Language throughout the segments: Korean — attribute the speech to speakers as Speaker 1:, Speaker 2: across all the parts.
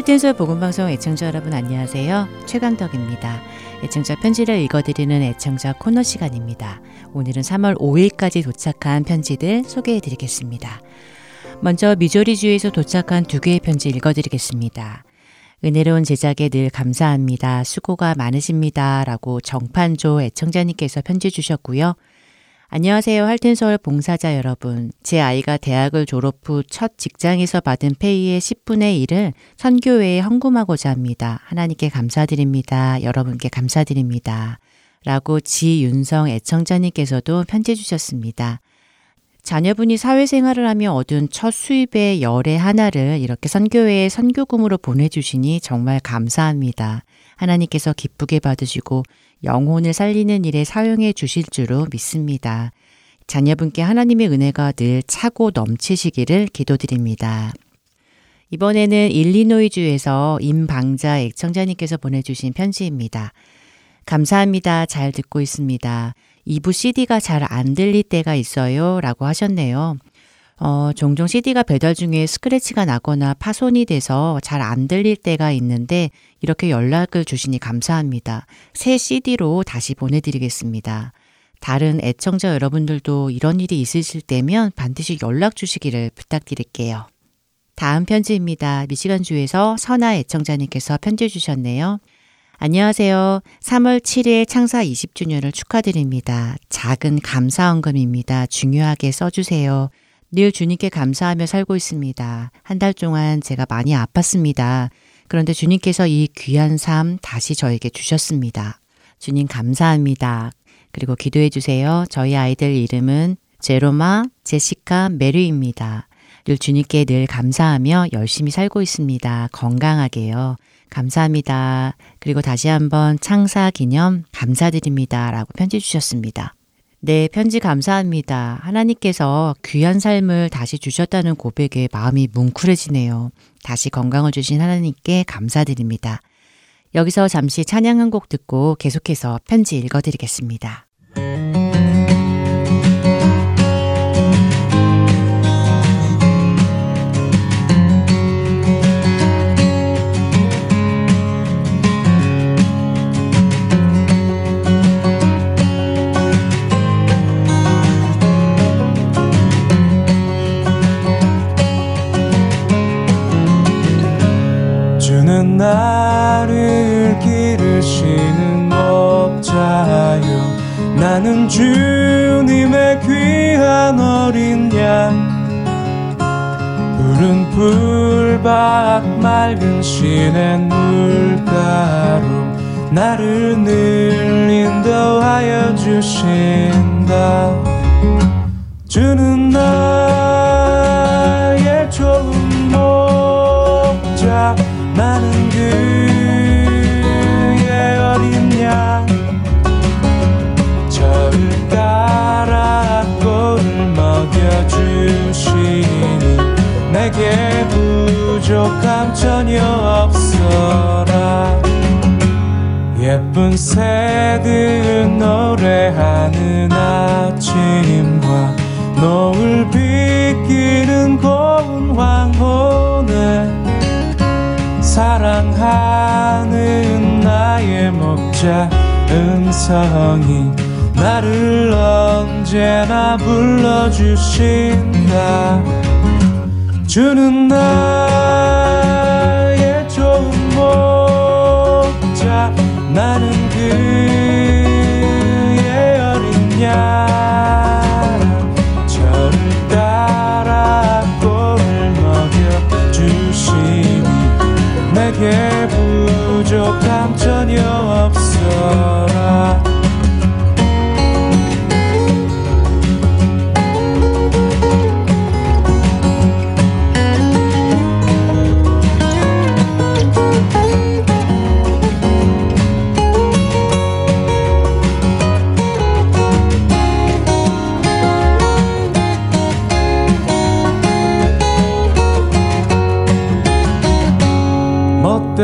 Speaker 1: 할텐서 복음방송 애청자 여러분 안녕하세요. 최강덕입니다. 애청자 편지를 읽어드리는 애청자 코너 시간입니다. 오늘은 3월 5일까지 도착한 편지들 소개해 드리겠습니다. 먼저 미조리주에서 도착한 두 개의 편지 읽어드리겠습니다. 은혜로운 제작에 늘 감사합니다. 수고가 많으십니다. 라고 정판조 애청자님께서 편지 주셨고요. 안녕하세요. 할텐서울 봉사자 여러분. 제 아이가 대학을 졸업 후 첫 직장에서 받은 페이의 10분의 1을 선교회에 헌금하고자 합니다. 하나님께 감사드립니다. 여러분께 감사드립니다. 라고 지윤성 애청자님께서도 편지 주셨습니다. 자녀분이 사회생활을 하며 얻은 첫 수입의 열의 하나를 이렇게 선교회에 선교금으로 보내주시니 정말 감사합니다. 하나님께서 기쁘게 받으시고 영혼을 살리는 일에 사용해 주실 줄로 믿습니다. 자녀분께 하나님의 은혜가 늘 차고 넘치시기를 기도드립니다. 이번에는 일리노이주에서 임방자 애청자님께서 보내주신 편지입니다. 감사합니다. 잘 듣고 있습니다. 2부 CD가 잘 안 들릴 때가 있어요. 라고 하셨네요. 어, 종종 CD가 배달 중에 스크래치가 나거나 파손이 돼서 잘 안 들릴 때가 있는데 이렇게 연락을 주시니 감사합니다. 새 CD로 다시 보내드리겠습니다. 다른 애청자 여러분들도 이런 일이 있으실 때면 반드시 연락 주시기를 부탁드릴게요. 다음 편지입니다. 미시간주에서 선아 애청자님께서 편지 주셨네요. 안녕하세요. 3월 7일 창사 20주년을 축하드립니다. 작은 감사헌금입니다. 중요하게 써주세요. 늘 주님께 감사하며 살고 있습니다. 한 달 동안 제가 많이 아팠습니다. 그런데 주님께서 이 귀한 삶 다시 저에게 주셨습니다. 주님 감사합니다. 그리고 기도해 주세요. 저희 아이들 이름은 제로마, 제시카, 메리입니다. 늘 주님께 늘 감사하며 열심히 살고 있습니다. 건강하게요. 감사합니다. 그리고 다시 한번 창사 기념 감사드립니다. 라고 편지 주셨습니다. 네, 편지 감사합니다. 하나님께서 귀한 삶을 다시 주셨다는 고백에 마음이 뭉클해지네요. 다시 건강을 주신 하나님께 감사드립니다. 여기서 잠시 찬양 한 곡 듣고 계속해서 편지 읽어드리겠습니다.
Speaker 2: 나를 기르시는 목자요 나는 주님의 귀한 어린 양. 푸른 풀밭 맑은 시냇 물가로 나를 늘 인도하여 주신다. 주는 나의 좋은 목자 나는 그의 어린 양. 저를 따라 꼴을 먹여주시니 내게 부족함 전혀 없어라. 예쁜 새들 노래하는 아침과 노을 비끼는 고운 황혼에 사랑하는 나의 목자 음성이 나를 언제나 불러주신다. 주는 나의 좋은 목자 나는 그의 어린 양 내게 부족함 전혀 없어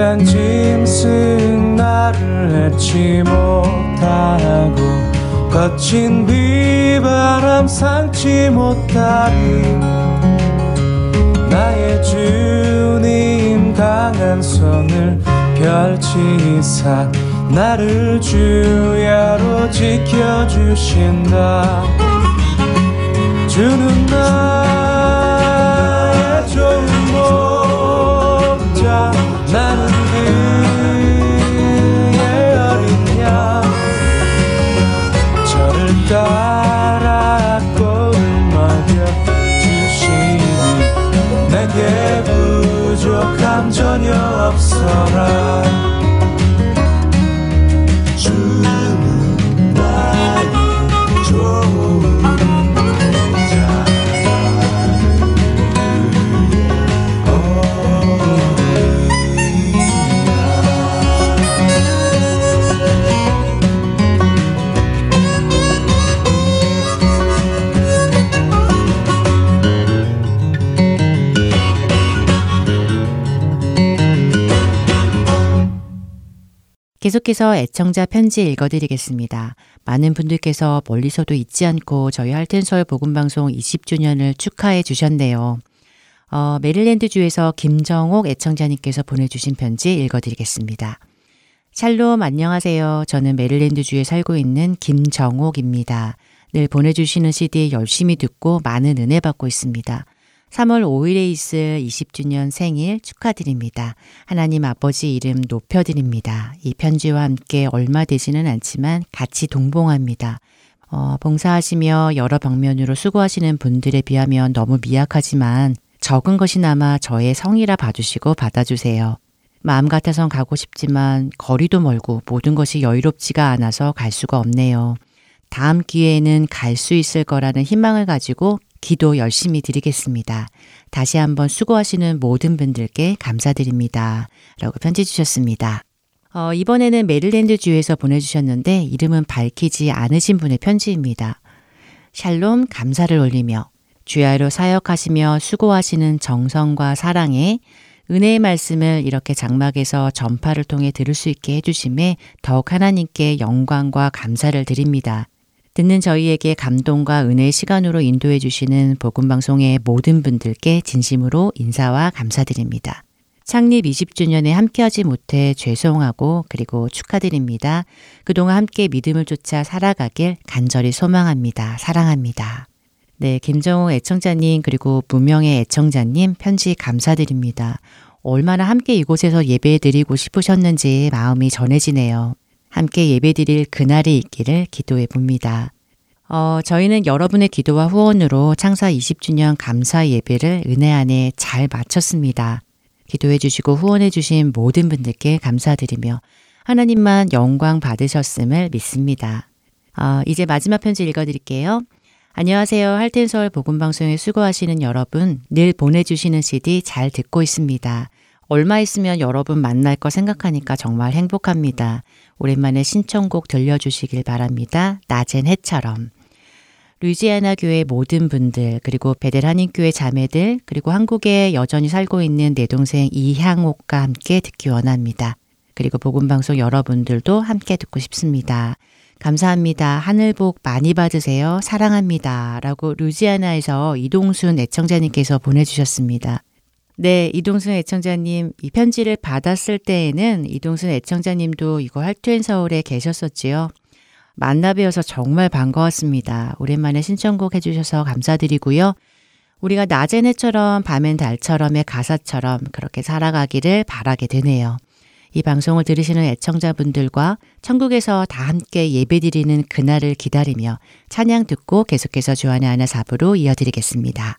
Speaker 2: 못된 짐승 나를 해치 못하고 거친 비바람 상치 못하리. 나의 주님 강한 손을 펼치사 나를 주야로 지켜주신다. 주는 나 따라 먹여 주시니 내게 부족함 전혀 없어라
Speaker 1: 계속해서 애청자 편지 읽어드리겠습니다. 많은 분들께서 멀리서도 잊지 않고 저희 할텐서울 복음방송 20주년을 축하해 주셨네요. 어, 메릴랜드주에서 김정옥 애청자님께서 보내주신 편지 읽어드리겠습니다. 샬롬 안녕하세요. 저는 메릴랜드주에 살고 있는 김정옥입니다. 늘 보내주시는 CD 열심히 듣고 많은 은혜 받고 있습니다. 3월 5일에 있을 20주년 생일 축하드립니다. 하나님 아버지 이름 높여드립니다. 이 편지와 함께 얼마 되지는 않지만 같이 동봉합니다. 어, 봉사하시며 여러 방면으로 수고하시는 분들에 비하면 너무 미약하지만 적은 것이나마 저의 성이라 봐주시고 받아주세요. 마음 같아선 가고 싶지만 거리도 멀고 모든 것이 여유롭지가 않아서 갈 수가 없네요. 다음 기회에는 갈 수 있을 거라는 희망을 가지고 기도 열심히 드리겠습니다. 다시 한번 수고하시는 모든 분들께 감사드립니다. 라고 편지 주셨습니다. 어, 이번에는 메릴랜드 주에서 보내주셨는데 이름은 밝히지 않으신 분의 편지입니다. 샬롬 감사를 올리며 주야로 사역하시며 수고하시는 정성과 사랑에 은혜의 말씀을 이렇게 장막에서 전파를 통해 들을 수 있게 해주심에 더욱 하나님께 영광과 감사를 드립니다. 듣는 저희에게 감동과 은혜의 시간으로 인도해 주시는 복음방송의 모든 분들께 진심으로 인사와 감사드립니다. 창립 20주년에 함께하지 못해 죄송하고 그리고 축하드립니다. 그동안 함께 믿음을 쫓아 살아가길 간절히 소망합니다. 사랑합니다. 네, 김정호 애청자님 그리고 무명의 애청자님 편지 감사드립니다. 얼마나 함께 이곳에서 예배 드리고 싶으셨는지 마음이 전해지네요. 함께 예배드릴 그날이 있기를 기도해 봅니다. 어, 저희는 여러분의 기도와 후원으로 창사 20주년 감사 예배를 은혜 안에 잘 마쳤습니다. 기도해 주시고 후원해 주신 모든 분들께 감사드리며 하나님만 영광 받으셨음을 믿습니다. 어, 이제 마지막 편지 읽어드릴게요. 안녕하세요. 할텐서울 복음방송에 수고하시는 여러분, 늘 보내주시는 CD 잘 듣고 있습니다. 얼마 있으면 여러분 만날 거 생각하니까 정말 행복합니다. 오랜만에 신청곡 들려주시길 바랍니다. 낮엔 해처럼. 루이지아나 교회 모든 분들, 그리고 베델 한인교회 자매들, 그리고 한국에 여전히 살고 있는 내 동생 이향옥과 함께 듣기 원합니다. 그리고 복음방송 여러분들도 함께 듣고 싶습니다. 감사합니다. 하늘 복 많이 받으세요. 사랑합니다. 라고 루지아나에서 이동순 애청자님께서 보내주셨습니다. 네, 이동순 애청자님, 이 편지를 받았을 때에는 이동순 애청자님도 이거 할투엔 서울에 계셨었지요. 만나 뵈어서 정말 반가웠습니다. 오랜만에 신청곡 해주셔서 감사드리고요. 우리가 낮엔 해처럼 밤엔 달처럼의 가사처럼 그렇게 살아가기를 바라게 되네요. 이 방송을 들으시는 애청자분들과 천국에서 다 함께 예배드리는 그날을 기다리며 찬양 듣고 계속해서 주안의 하나 사부로 이어드리겠습니다.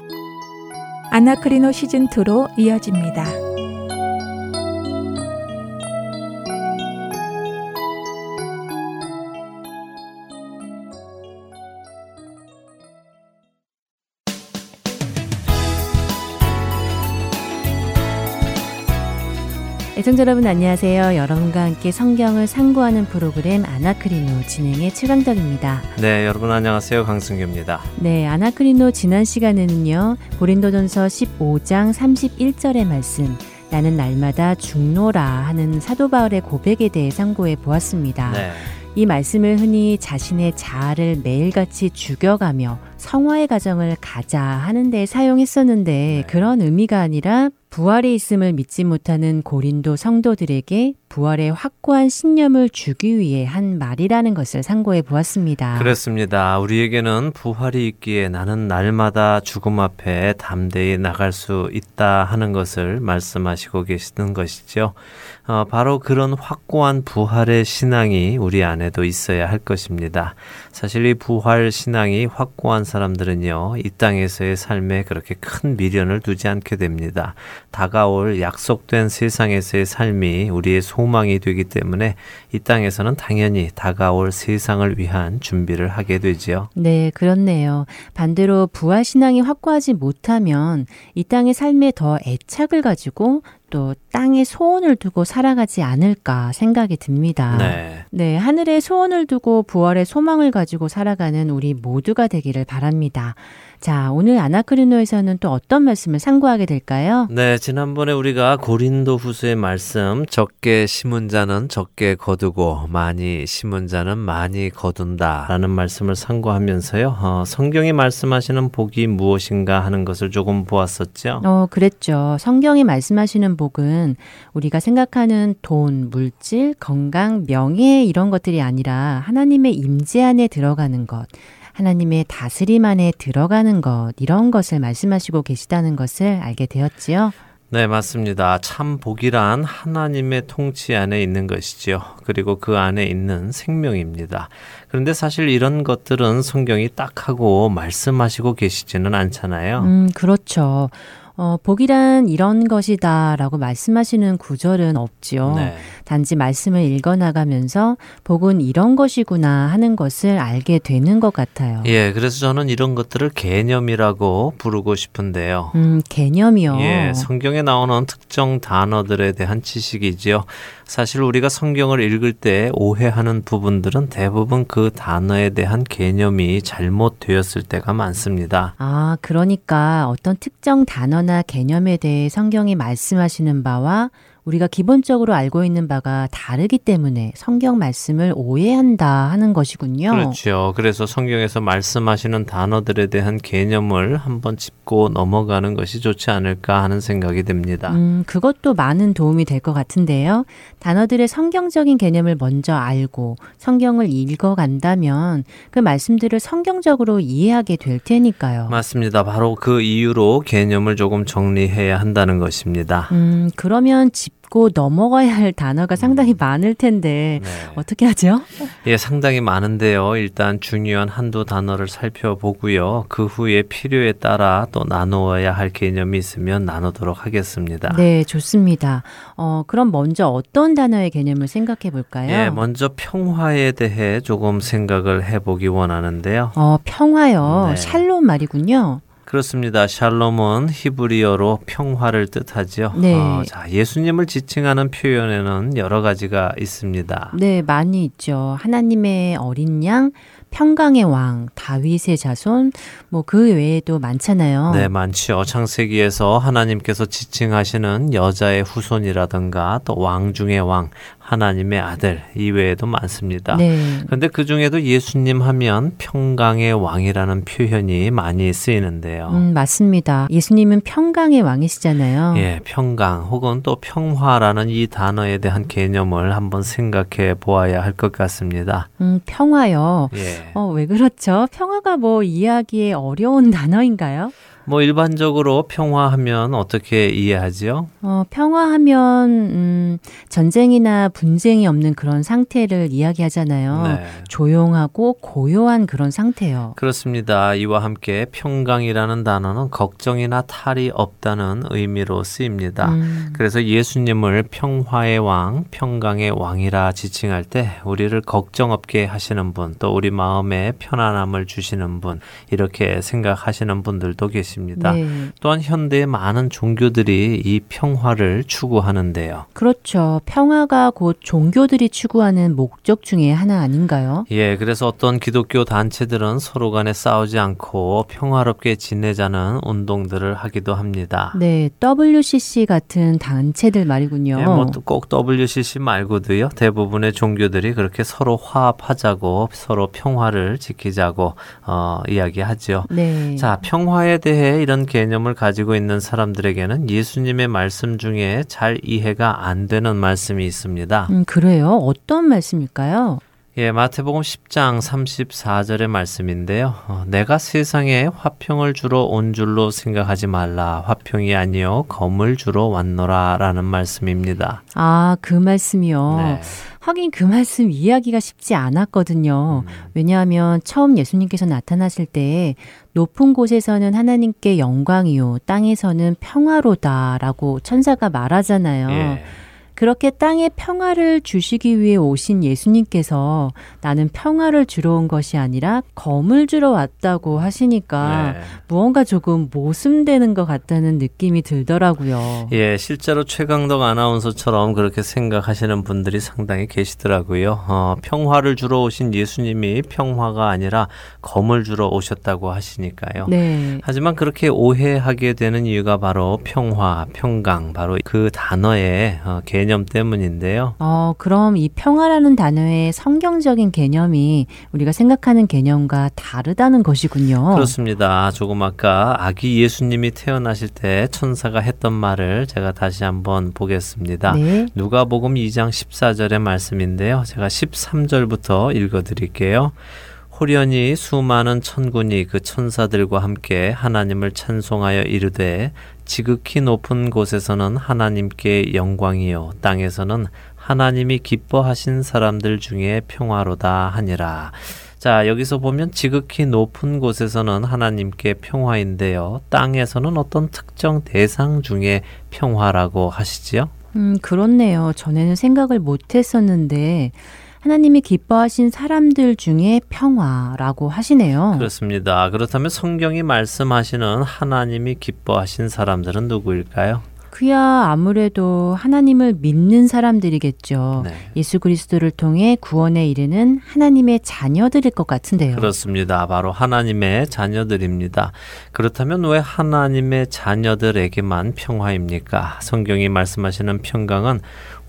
Speaker 3: 아나크리노 시즌2로 이어집니다.
Speaker 4: 애청자 여러분 안녕하세요. 여러분과 함께 성경을 상고하는 프로그램 아나크리노 진행의 최강덕입니다.
Speaker 5: 네, 여러분 안녕하세요. 강승규입니다.
Speaker 4: 네, 아나크리노 지난 시간에는요. 고린도전서 15장 31절의 말씀 나는 날마다 죽노라 하는 사도 바울의 고백에 대해 상고해 보았습니다. 네. 이 말씀을 흔히 자신의 자아를 매일같이 죽여가며 성화의 가정을 가자 하는데 사용했었는데 네. 그런 의미가 아니라 부활에 있음을 믿지 못하는 고린도 성도들에게 부활의 확고한 신념을 주기 위해 한 말이라는 것을 상고해 보았습니다.
Speaker 5: 그렇습니다. 우리에게는 부활이 있기에 나는 날마다 죽음 앞에 담대히 나갈 수 있다 하는 것을 말씀하시고 계시는 것이죠. 어, 바로 그런 확고한 부활의 신앙이 우리 안에도 있어야 할 것입니다. 사실 이 부활 신앙이 확고한 사람들은요, 이 땅에서의 삶에 그렇게 큰 미련을 두지 않게 됩니다. 다가올 약속된 세상에서의 삶이 우리의 소 망이 되기 때문에 이 땅에서는 당연히 다가올 세상을 위한 준비를 하게 되지요.
Speaker 4: 네, 그렇네요. 반대로 부활 신앙이 확고하지 못하면 이 땅의 삶에 더 애착을 가지고 또 땅에 소원을 두고 살아가지 않을까 생각이 듭니다. 네. 네, 하늘에 소원을 두고 부활의 소망을 가지고 살아가는 우리 모두가 되기를 바랍니다. 자, 오늘 아나크리노에서는 또 어떤 말씀을 상고하게 될까요?
Speaker 5: 네, 지난번에 우리가 고린도 후서의 말씀, 적게 심은 자는 적게 거두고, 많이 심은 자는 많이 거둔다. 라는 말씀을 상고하면서요, 어, 성경이 말씀하시는 복이 무엇인가 하는 것을 조금 보았었죠.
Speaker 4: 어, 그랬죠. 성경이 말씀하시는 복은 우리가 생각하는 돈, 물질, 건강, 명예 이런 것들이 아니라 하나님의 임재 안에 들어가는 것. 하나님의 다스림 안에 들어가는 것, 이런 것을 말씀하시고 계시다는 것을 알게 되었지요.
Speaker 5: 네, 맞습니다. 참 복이란 하나님의 통치 안에 있는 것이지요. 그리고 그 안에 있는 생명입니다. 그런데 사실 이런 것들은 성경이 딱 하고 말씀하시고 계시지는 않잖아요.
Speaker 4: 음, 그렇죠. 어, 복이란 이런 것이다 라고 말씀하시는 구절은 없지요. 네. 단지 말씀을 읽어 나가면서 복은 이런 것이구나 하는 것을 알게 되는 것 같아요.
Speaker 5: 예, 그래서 저는 이런 것들을 개념이라고 부르고 싶은데요.
Speaker 4: 음, 개념이요.
Speaker 5: 예, 성경에 나오는 특정 단어들에 대한 지식이지요. 사실 우리가 성경을 읽을 때 오해하는 부분들은 대부분 그 단어에 대한 개념이 잘못되었을 때가 많습니다.
Speaker 4: 아, 그러니까 어떤 특정 단어나 개념에 대해 성경이 말씀하시는 바와 우리가 기본적으로 알고 있는 바가 다르기 때문에 성경 말씀을 오해한다 하는 것이군요.
Speaker 5: 그렇죠. 그래서 성경에서 말씀하시는 단어들에 대한 개념을 한번 짚고 넘어가는 것이 좋지 않을까 하는 생각이 듭니다.
Speaker 4: 음, 그것도 많은 도움이 될 것 같은데요. 단어들의 성경적인 개념을 먼저 알고 성경을 읽어간다면 그 말씀들을 성경적으로 이해하게 될 테니까요.
Speaker 5: 맞습니다. 바로 그 이유로 개념을 조금 정리해야 한다는 것입니다.
Speaker 4: 음, 그러면 집 짚고 넘어가야 할 단어가 상당히 음. 많을 텐데 네. 어떻게 하죠?
Speaker 5: 예, 상당히 많은데요. 일단 중요한 한두 단어를 살펴보고요. 그 후에 필요에 따라 또 나누어야 할 개념이 있으면 나누도록 하겠습니다.
Speaker 4: 네, 좋습니다. 어, 그럼 먼저 어떤 단어의 개념을 생각해 볼까요?
Speaker 5: 예, 먼저 평화에 대해 조금 생각을 해보기 원하는데요.
Speaker 4: 어, 평화요. 네. 샬롬 말이군요.
Speaker 5: 그렇습니다. 샬롬은 히브리어로 평화를 뜻하죠. 네. 어, 자, 예수님을 지칭하는 표현에는 여러 가지가 있습니다.
Speaker 4: 네, 많이 있죠. 하나님의 어린 양, 평강의 왕, 다윗의 자손, 뭐 그 외에도 많잖아요.
Speaker 5: 네, 많죠. 창세기에서 하나님께서 지칭하시는 여자의 후손이라든가 또 왕 중의 왕, 하나님의 아들 이외에도 많습니다.
Speaker 4: 네.
Speaker 5: 그런데 그 중에도 예수님 하면 평강의 왕이라는 표현이 많이 쓰이는데요.
Speaker 4: 음, 맞습니다. 예수님은 평강의 왕이시잖아요.
Speaker 5: 예, 평강 혹은 또 평화라는 이 단어에 대한 개념을 한번 생각해 보아야 할 것 같습니다.
Speaker 4: 음, 평화요.
Speaker 5: 예.
Speaker 4: 어, 왜 그렇죠? 평화가 뭐 이해하기에 어려운 단어인가요?
Speaker 5: 뭐 일반적으로 평화하면 어떻게 이해하지요?
Speaker 4: 어, 평화하면 음, 전쟁이나 분쟁이 없는 그런 상태를 이야기하잖아요.
Speaker 5: 네.
Speaker 4: 조용하고 고요한 그런 상태요.
Speaker 5: 그렇습니다. 이와 함께 평강이라는 단어는 걱정이나 탈이 없다는 의미로 쓰입니다.
Speaker 4: 음,
Speaker 5: 그래서 예수님을 평화의 왕, 평강의 왕이라 지칭할 때 우리를 걱정 없게 하시는 분, 또 우리 마음에 편안함을 주시는 분, 이렇게 생각하시는 분들도 계십니다.
Speaker 4: 네.
Speaker 5: 또한 현대의 많은 종교들이 이 평화를 추구하는데요.
Speaker 4: 그렇죠. 평화가 곧 종교들이 추구하는 목적 중에 하나 아닌가요?
Speaker 5: 예, 그래서 어떤 기독교 단체들은 서로 간에 싸우지 않고 평화롭게 지내자는 운동들을 하기도 합니다.
Speaker 4: 네, WCC 같은 단체들 말이군요.
Speaker 5: 예, 뭐꼭 WCC 말고도요. 대부분의 종교들이 그렇게 서로 화합하자고 서로 평화를 지키자고 어, 이야기하죠.
Speaker 4: 네.
Speaker 5: 자, 평화에 대해 이런 개념을 가지고 있는 사람들에게는 예수님의 말씀 중에 잘 이해가 안 되는 말씀이 있습니다.
Speaker 4: 음, 그래요? 어떤 말씀일까요?
Speaker 5: 예, 마태복음 10장 34절의 말씀인데요. 어, 내가 세상에 화평을 주러 온 줄로 생각하지 말라. 화평이 아니요 검을 주러 왔노라라는 말씀입니다.
Speaker 4: 아, 그 말씀이요.
Speaker 5: 네.
Speaker 4: 하긴 그 말씀 이해하기가 쉽지 않았거든요.
Speaker 5: 음.
Speaker 4: 왜냐하면 처음 예수님께서 나타나실 때 높은 곳에서는 하나님께 영광이요, 땅에서는 평화로다라고 천사가 말하잖아요.
Speaker 5: 예.
Speaker 4: 그렇게 땅에 평화를 주시기 위해 오신 예수님께서 나는 평화를 주러 온 것이 아니라 검을 주러 왔다고 하시니까
Speaker 5: 네.
Speaker 4: 무언가 조금 모순되는 것 같다는 느낌이 들더라고요.
Speaker 5: 예, 실제로 최강덕 아나운서처럼 그렇게 생각하시는 분들이 상당히 계시더라고요. 어, 평화를 주러 오신 예수님이 평화가 아니라 검을 주러 오셨다고 하시니까요.
Speaker 4: 네.
Speaker 5: 하지만 그렇게 오해하게 되는 이유가 바로 평화, 평강, 바로 그 단어의 어, 개념 때문인데요.
Speaker 4: 어, 그럼 이 평화라는 단어의 성경적인 개념이 우리가 생각하는 개념과 다르다는 것이군요.
Speaker 5: 그렇습니다. 조금 아까 아기 예수님이 태어나실 때 천사가 했던 말을 제가 다시 한번 보겠습니다.
Speaker 4: 네.
Speaker 5: 누가복음 2장 14절의 말씀인데요. 제가 13절부터 읽어 드릴게요. 호련히 수많은 천군이 그 천사들과 함께 하나님을 찬송하여 이르되 지극히 높은 곳에서는 하나님께 영광이요 땅에서는 하나님이 기뻐하신 사람들 중에 평화로다 하니라. 자, 여기서 보면 지극히 높은 곳에서는 하나님께 평화인데요. 땅에서는 어떤 특정 대상 중에 평화라고 하시지요?
Speaker 4: 음, 그렇네요. 전에는 생각을 못 했었는데 하나님이 기뻐하신 사람들 중에 평화라고 하시네요.
Speaker 5: 그렇습니다. 그렇다면 성경이 말씀하시는 하나님이 기뻐하신 사람들은 누구일까요?
Speaker 4: 그야 아무래도 하나님을 믿는 사람들이겠죠.
Speaker 5: 네.
Speaker 4: 예수 그리스도를 통해 구원에 이르는 하나님의 자녀들일 것 같은데요.
Speaker 5: 그렇습니다. 바로 하나님의 자녀들입니다. 그렇다면 왜 하나님의 자녀들에게만 평화입니까? 성경이 말씀하시는 평강은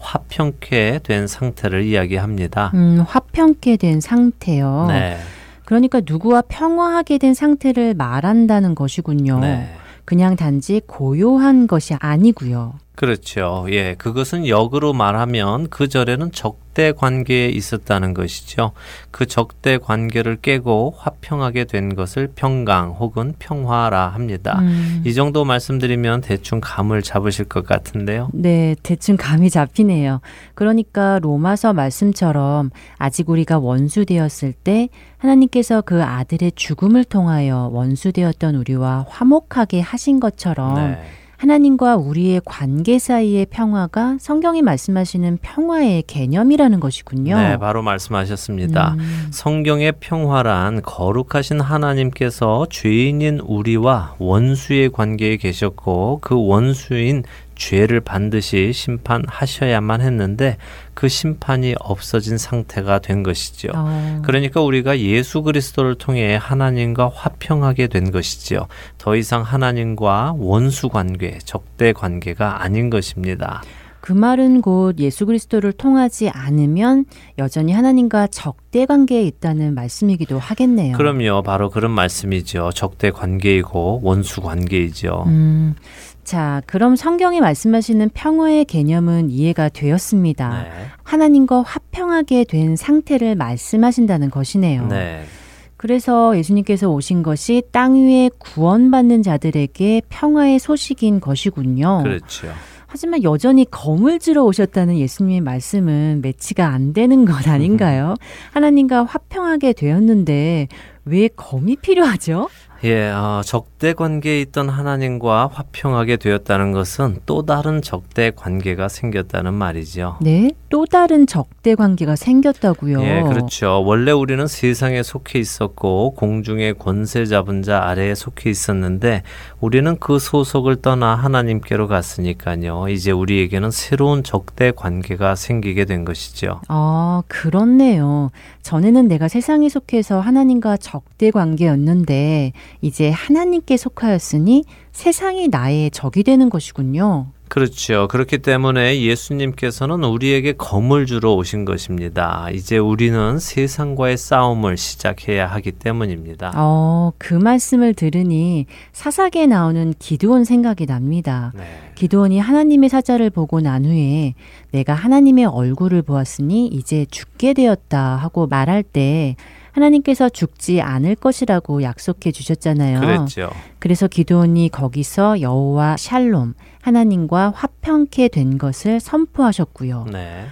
Speaker 5: 화평케 된 상태를 이야기합니다.
Speaker 4: 음, 화평케 된 상태요.
Speaker 5: 네.
Speaker 4: 그러니까 누구와 평화하게 된 상태를 말한다는 것이군요.
Speaker 5: 네.
Speaker 4: 그냥 단지 고요한 것이 아니고요.
Speaker 5: 그렇죠. 예, 그것은 역으로 말하면 그 절에는 적대 관계에 있었다는 것이죠. 그 적대 관계를 깨고 화평하게 된 것을 평강 혹은 평화라 합니다.
Speaker 4: 음,
Speaker 5: 이 정도 말씀드리면 대충 감을 잡으실 것 같은데요.
Speaker 4: 네, 대충 감이 잡히네요. 그러니까 로마서 말씀처럼 아직 우리가 원수 되었을 때 하나님께서 그 아들의 죽음을 통하여 원수 되었던 우리와 화목하게 하신 것처럼
Speaker 5: 네.
Speaker 4: 하나님과 우리의 관계 사이의 평화가 성경이 말씀하시는 평화의 개념이라는 것이군요.
Speaker 5: 네, 바로 말씀하셨습니다.
Speaker 4: 음,
Speaker 5: 성경의 평화란 거룩하신 하나님께서 죄인인 우리와 원수의 관계에 계셨고 그 원수인 죄를 반드시 심판하셔야만 했는데 그 심판이 없어진 상태가 된 것이죠.
Speaker 4: 어,
Speaker 5: 그러니까 우리가 예수 그리스도를 통해 하나님과 화평하게 된 것이지요. 더 이상 하나님과 원수 관계, 적대 관계가 아닌 것입니다.
Speaker 4: 그 말은 곧 예수 그리스도를 통하지 않으면 여전히 하나님과 적대 관계에 있다는 말씀이기도 하겠네요.
Speaker 5: 그럼요. 바로 그런 말씀이죠. 적대 관계이고 원수 관계이죠.
Speaker 4: 음, 자, 그럼 성경이 말씀하시는 평화의 개념은 이해가 되었습니다.
Speaker 5: 네.
Speaker 4: 하나님과 화평하게 된 상태를 말씀하신다는 것이네요.
Speaker 5: 네.
Speaker 4: 그래서 예수님께서 오신 것이 땅 위에 구원받는 자들에게 평화의 소식인 것이군요.
Speaker 5: 그렇죠.
Speaker 4: 하지만 여전히 검을 들어 오셨다는 예수님의 말씀은 매치가 안 되는 것 아닌가요? 하나님과 화평하게 되었는데 왜 검이 필요하죠?
Speaker 5: 예, 어, 적대 관계에 있던 하나님과 화평하게 되었다는 것은 또 다른 적대 관계가 생겼다는 말이죠.
Speaker 4: 네, 또 다른 적대 관계가 생겼다고요.
Speaker 5: 예, 그렇죠. 원래 우리는 세상에 속해 있었고 공중의 권세 잡은 자 아래에 속해 있었는데 우리는 그 소속을 떠나 하나님께로 갔으니까요. 이제 우리에게는 새로운 적대 관계가 생기게 된 것이죠.
Speaker 4: 아, 그렇네요. 전에는 내가 세상에 속해서 하나님과 적대 관계였는데 이제 하나님께 속하였으니 세상이 나의 적이 되는 것이군요.
Speaker 5: 그렇죠. 그렇기 때문에 예수님께서는 우리에게 검을 주러 오신 것입니다. 이제 우리는 세상과의 싸움을 시작해야 하기 때문입니다.
Speaker 4: 어, 그 말씀을 들으니 사사기에 나오는 기드온 생각이 납니다.
Speaker 5: 네.
Speaker 4: 기드온이 하나님의 사자를 보고 난 후에 내가 하나님의 얼굴을 보았으니 이제 죽게 되었다 하고 말할 때 하나님께서 죽지 않을 것이라고 약속해 주셨잖아요.
Speaker 5: 그랬죠.
Speaker 4: 그래서 기도원이 거기서 여호와 샬롬 하나님과 화평케 된 것을 선포하셨고요.
Speaker 5: 네.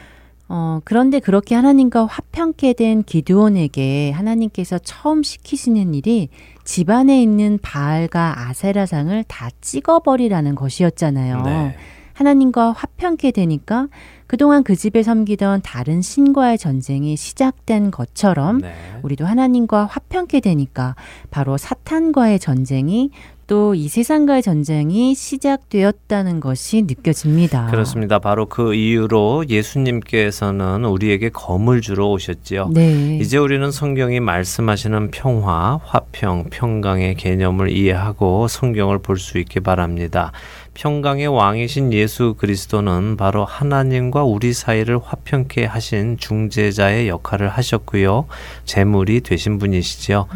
Speaker 4: 어, 그런데 그렇게 하나님과 화평케 된 기드온에게 하나님께서 처음 시키시는 일이 집안에 있는 바알과 아세라상을 다 찍어버리라는 것이었잖아요.
Speaker 5: 네.
Speaker 4: 하나님과 화평케 되니까 그동안 그 집에 섬기던 다른 신과의 전쟁이 시작된 것처럼
Speaker 5: 네.
Speaker 4: 우리도 하나님과 화평케 되니까 바로 사탄과의 전쟁이 또이 세상과의 전쟁이 시작되었다는 것이 느껴집니다.
Speaker 5: 그렇습니다. 바로 그 이유로 예수님께서는 우리에게 검을 주러 오셨지요.
Speaker 4: 네.
Speaker 5: 이제 우리는 성경이 말씀하시는 평화, 화평, 평강의 개념을 이해하고 성경을 볼 수 있게 바랍니다. 평강의 왕이신 예수 그리스도는 바로 하나님과 우리 사이를 화평케 하신 중재자의 역할을 하셨고요. 제물이 되신 분이시죠.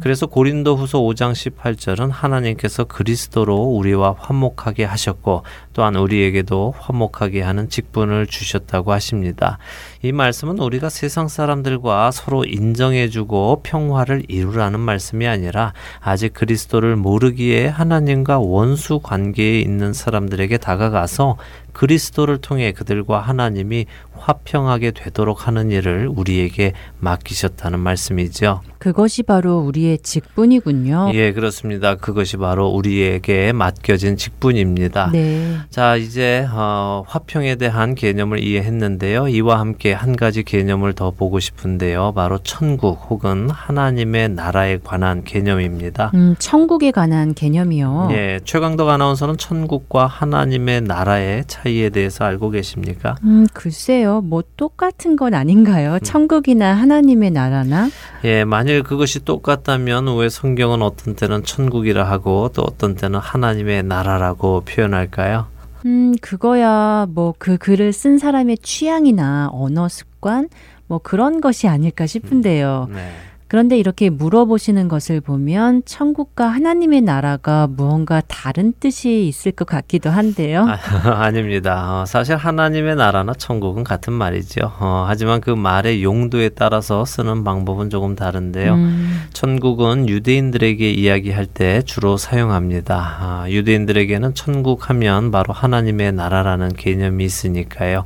Speaker 5: 그래서 고린도 후서 5장 18절은 하나님께서 그리스도로 우리와 화목하게 하셨고 또한 우리에게도 화목하게 하는 직분을 주셨다고 하십니다. 이 말씀은 우리가 세상 사람들과 서로 인정해주고 평화를 이루라는 말씀이 아니라 아직 그리스도를 모르기에 하나님과 원수 관계에 있는 사람들에게 다가가서 그리스도를 통해 그들과 하나님이 화평하게 되도록 하는 일을 우리에게 맡기셨다는 말씀이죠.
Speaker 4: 그것이 바로 우리의 직분이군요.
Speaker 5: 예, 그렇습니다. 그것이 바로 우리에게 맡겨진 직분입니다.
Speaker 4: 네.
Speaker 5: 자, 이제 어, 화평에 대한 개념을 이해했는데요. 이와 함께 한 가지 개념을 더 보고 싶은데요. 바로 천국 혹은 하나님의 나라에 관한 개념입니다.
Speaker 4: 음, 천국에 관한 개념이요.
Speaker 5: 예, 최강덕 아나운서는 천국과 하나님의 나라의 차이에 대해서 알고 계십니까?
Speaker 4: 음, 글쎄요. 뭐 똑같은 건 아닌가요? 천국이나 하나님의 나라나?
Speaker 5: 예, 만일 그것이 똑같다면 왜 성경은 어떤 때는 천국이라 하고 또 어떤 때는 하나님의 나라라고 표현할까요?
Speaker 4: 음, 그거야 뭐 그 글을 쓴 사람의 취향이나 언어 습관 뭐 그런 것이 아닐까 싶은데요.
Speaker 5: 네.
Speaker 4: 그런데 이렇게 물어보시는 것을 보면 천국과 하나님의 나라가 무언가 다른 뜻이 있을 것 같기도 한데요.
Speaker 5: 아, 닙니다 어, 사실 하나님의 나라나 천국은 같은 말이죠. 어, 하지만 그 말의 용도에 따라서 쓰는 방법은 조금 다른데요.
Speaker 4: 음,
Speaker 5: 천국은 유대인들에게 이야기할 때 주로 사용합니다. 아, 유대인들에게는 천국 하면 바로 하나님의 나라라는 개념이 있으니까요.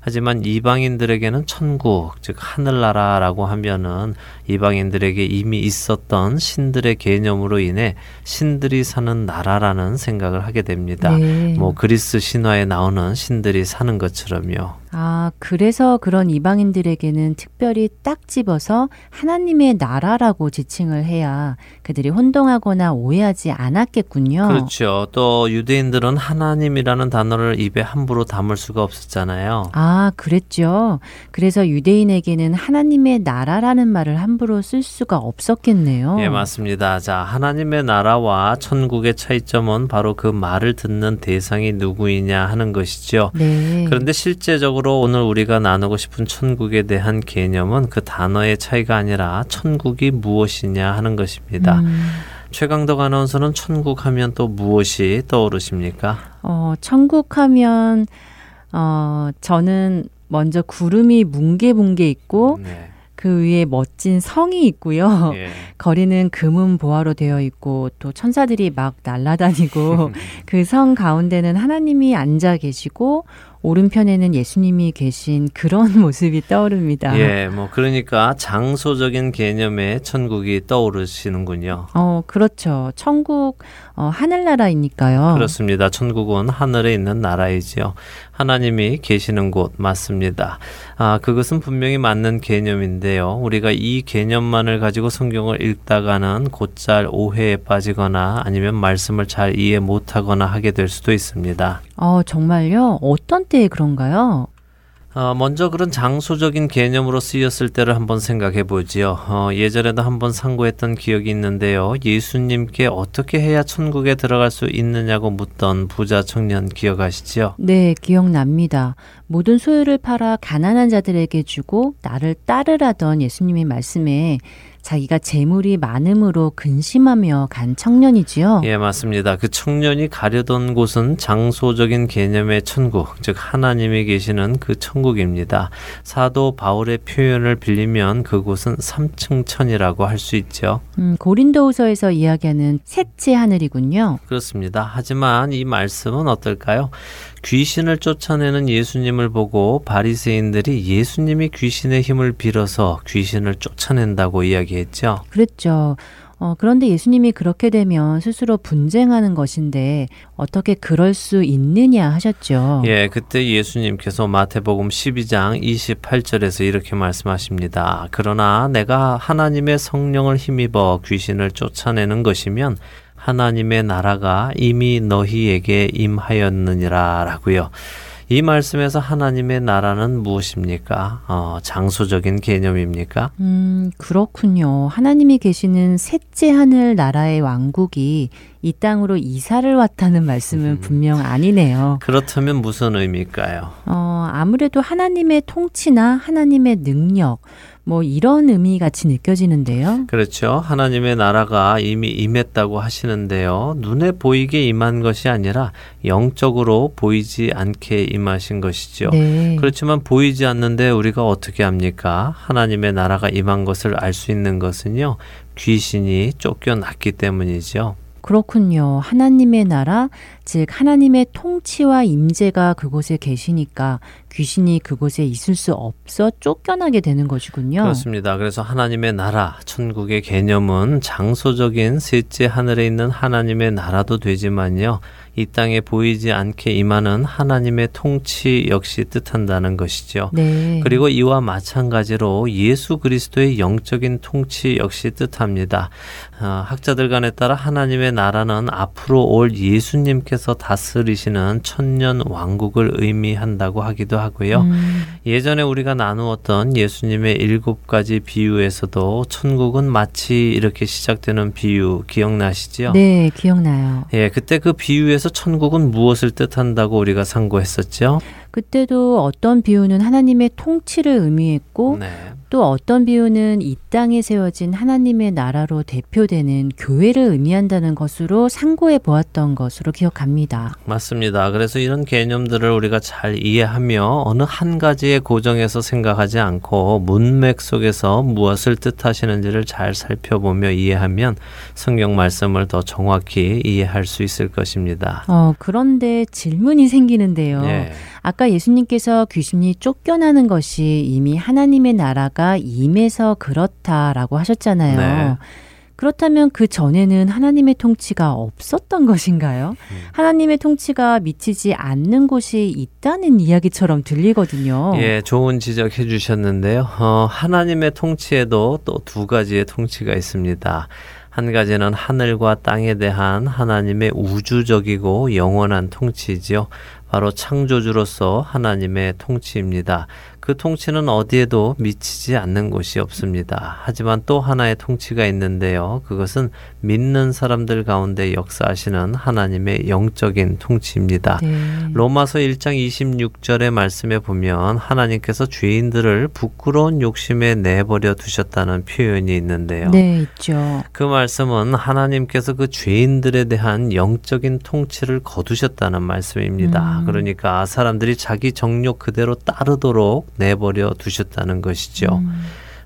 Speaker 5: 하지만 이방인들에게는 천국, 즉 하늘나라라고 하면은 이방인들에게 이미 있었던 신들의 개념으로 인해 신들이 사는 나라라는 생각을 하게 됩니다.
Speaker 4: 네.
Speaker 5: 뭐 그리스 신화에 나오는 신들이 사는 것처럼요.
Speaker 4: 아, 그래서 그런 이방인들에게는 특별히 딱 집어서 하나님의 나라라고 지칭을 해야 그들이 혼동하거나 오해하지 않았겠군요.
Speaker 5: 그렇죠. 또 유대인들은 하나님이라는 단어를 입에 함부로 담을 수가 없었잖아요.
Speaker 4: 아, 그랬죠. 그래서 유대인에게는 하나님의 나라라는 말을 함부로 쓸 수가 없었겠네요.
Speaker 5: 예, 맞습니다. 자, 하나님의 나라와 천국의 차이점은 바로 그 말을 듣는 대상이 누구이냐 하는 것이죠.
Speaker 4: 네.
Speaker 5: 그런데 실제적으로 오늘 우리가 나누고 싶은 천국에 대한 개념은 그 단어의 차이가 아니라 천국이 무엇이냐 하는 것입니다.
Speaker 4: 음,
Speaker 5: 최강덕 아나운서는 천국 하면 또 무엇이 떠오르십니까?
Speaker 4: 어, 천국 하면 어, 저는 먼저 구름이 뭉게뭉게 있고
Speaker 5: 네.
Speaker 4: 그 위에 멋진 성이 있고요.
Speaker 5: 예.
Speaker 4: 거리는 금은 보화로 되어 있고 또 천사들이 막 날아다니고 그 성 가운데는 하나님이 앉아 계시고 오른편에는 예수님이 계신 그런 모습이 떠오릅니다.
Speaker 5: 예, 뭐 그러니까 장소적인 개념의 천국이 떠오르시는군요.
Speaker 4: 어, 그렇죠. 천국 어, 하늘나라이니까요.
Speaker 5: 그렇습니다. 천국은 하늘에 있는 나라이지요. 하나님이 계시는 곳 맞습니다. 아, 그것은 분명히 맞는 개념인데요. 우리가 이 개념만을 가지고 성경을 읽다가는 곧잘 오해에 빠지거나 아니면 말씀을 잘 이해 못하거나 하게 될 수도 있습니다.
Speaker 4: 어, 정말요? 어떤 때에 그런가요?
Speaker 5: 어, 먼저 그런 장소적인 개념으로 쓰였을 때를 한번 생각해 보지요. 어, 예전에도 한번 상고했던 기억이 있는데요. 예수님께 어떻게 해야 천국에 들어갈 수 있느냐고 묻던 부자 청년 기억하시죠?
Speaker 4: 네, 기억납니다. 모든 소유를 팔아 가난한 자들에게 주고 나를 따르라던 예수님의 말씀에 자기가 재물이 많음으로 근심하며 간 청년이지요.
Speaker 5: 예, 맞습니다. 그 청년이 가려던 곳은 장소적인 개념의 천국, 즉 하나님이 계시는 그 천국입니다. 사도 바울의 표현을 빌리면 그곳은 삼층천이라고 할 수 있죠.
Speaker 4: 음, 고린도후서에서 이야기하는 셋째 하늘이군요.
Speaker 5: 그렇습니다. 하지만 이 말씀은 어떨까요? 귀신을 쫓아내는 예수님을 보고 바리새인들이 예수님이 귀신의 힘을 빌어서 귀신을 쫓아낸다고 이야기했죠.
Speaker 4: 그랬죠. 어, 그런데 예수님이 그렇게 되면 스스로 분쟁하는 것인데 어떻게 그럴 수 있느냐 하셨죠.
Speaker 5: 예, 그때 예수님께서 마태복음 12장 28절에서 이렇게 말씀하십니다. 그러나 내가 하나님의 성령을 힘입어 귀신을 쫓아내는 것이면 하나님의 나라가 이미 너희에게 임하였느니라 라고요. 이 말씀에서 하나님의 나라는 무엇입니까? 어, 장소적인 개념입니까?
Speaker 4: 음, 그렇군요. 하나님이 계시는 셋째 하늘 나라의 왕국이 이 땅으로 이사를 왔다는 말씀은 분명 아니네요.
Speaker 5: 그렇다면 무슨 의미일까요?
Speaker 4: 어, 아무래도 하나님의 통치나 하나님의 능력, 뭐 이런 의미 같이 느껴지는데요.
Speaker 5: 그렇죠. 하나님의 나라가 이미 임했다고 하시는데요. 눈에 보이게 임한 것이 아니라 영적으로 보이지 않게 임하신 것이죠.
Speaker 4: 네.
Speaker 5: 그렇지만 보이지 않는데 우리가 어떻게 합니까? 하나님의 나라가 임한 것을 알 수 있는 것은요. 귀신이 쫓겨났기 때문이죠.
Speaker 4: 그렇군요. 하나님의 나라, 즉 하나님의 통치와 임재가 그곳에 계시니까 귀신이 그곳에 있을 수 없어 쫓겨나게 되는 것이군요.
Speaker 5: 그렇습니다. 그래서 하나님의 나라, 천국의 개념은 장소적인 셋째 하늘에 있는 하나님의 나라도 되지만요. 이 땅에 보이지 않게 임하는 하나님의 통치 역시 뜻한다는 것이죠.
Speaker 4: 네.
Speaker 5: 그리고 이와 마찬가지로 예수 그리스도의 영적인 통치 역시 뜻합니다. 어, 학자들 간에 따라 하나님의 나라는 앞으로 올 예수님께서 다스리시는 천년 왕국을 의미한다고 하기도 하고요.
Speaker 4: 음,
Speaker 5: 예전에 우리가 나누었던 예수님의 일곱 가지 비유에서도 천국은 마치 이렇게 시작되는 비유 기억나시죠?
Speaker 4: 네, 기억나요.
Speaker 5: 예, 그때 그 비유에서 천국은 무엇을 뜻한다고 우리가 상고했었죠?
Speaker 4: 그때도 어떤 비유는 하나님의 통치를 의미했고
Speaker 5: 네.
Speaker 4: 또 어떤 비유는 이 땅에 세워진 하나님의 나라로 대표되는 교회를 의미한다는 것으로 상고해 보았던 것으로 기억합니다.
Speaker 5: 맞습니다. 그래서 이런 개념들을 우리가 잘 이해하며 어느 한 가지의 고정에서 생각하지 않고 문맥 속에서 무엇을 뜻하시는지를 잘 살펴보며 이해하면 성경 말씀을 더 정확히 이해할 수 있을 것입니다.
Speaker 4: 어, 그런데 질문이 생기는데요.
Speaker 5: 예.
Speaker 4: 아까 예수님께서 귀신이 쫓겨나는 것이 이미 하나님의 나라가 임해서 그렇다라고 하셨잖아요.
Speaker 5: 네.
Speaker 4: 그렇다면 그 전에는 하나님의 통치가 없었던 것인가요? 음. 하나님의 통치가 미치지 않는 곳이 있다는 이야기처럼 들리거든요.
Speaker 5: 예, 좋은 지적해 주셨는데요. 어, 하나님의 통치에도 또 두 가지의 통치가 있습니다. 한 가지는 하늘과 땅에 대한 하나님의 우주적이고 영원한 통치지요. 바로 창조주로서 하나님의 통치입니다. 그 통치는 어디에도 미치지 않는 곳이 없습니다. 하지만 또 하나의 통치가 있는데요. 그것은 믿는 사람들 가운데 역사하시는 하나님의 영적인 통치입니다. 네. 로마서 1장 26절의 말씀에 보면 하나님께서 죄인들을 부끄러운 욕심에 내버려 두셨다는 표현이 있는데요.
Speaker 4: 네, 있죠.
Speaker 5: 그 말씀은 하나님께서 그 죄인들에 대한 영적인 통치를 거두셨다는 말씀입니다. 음. 그러니까 사람들이 자기 정욕 그대로 따르도록 내버려 두셨다는 것이죠. 음.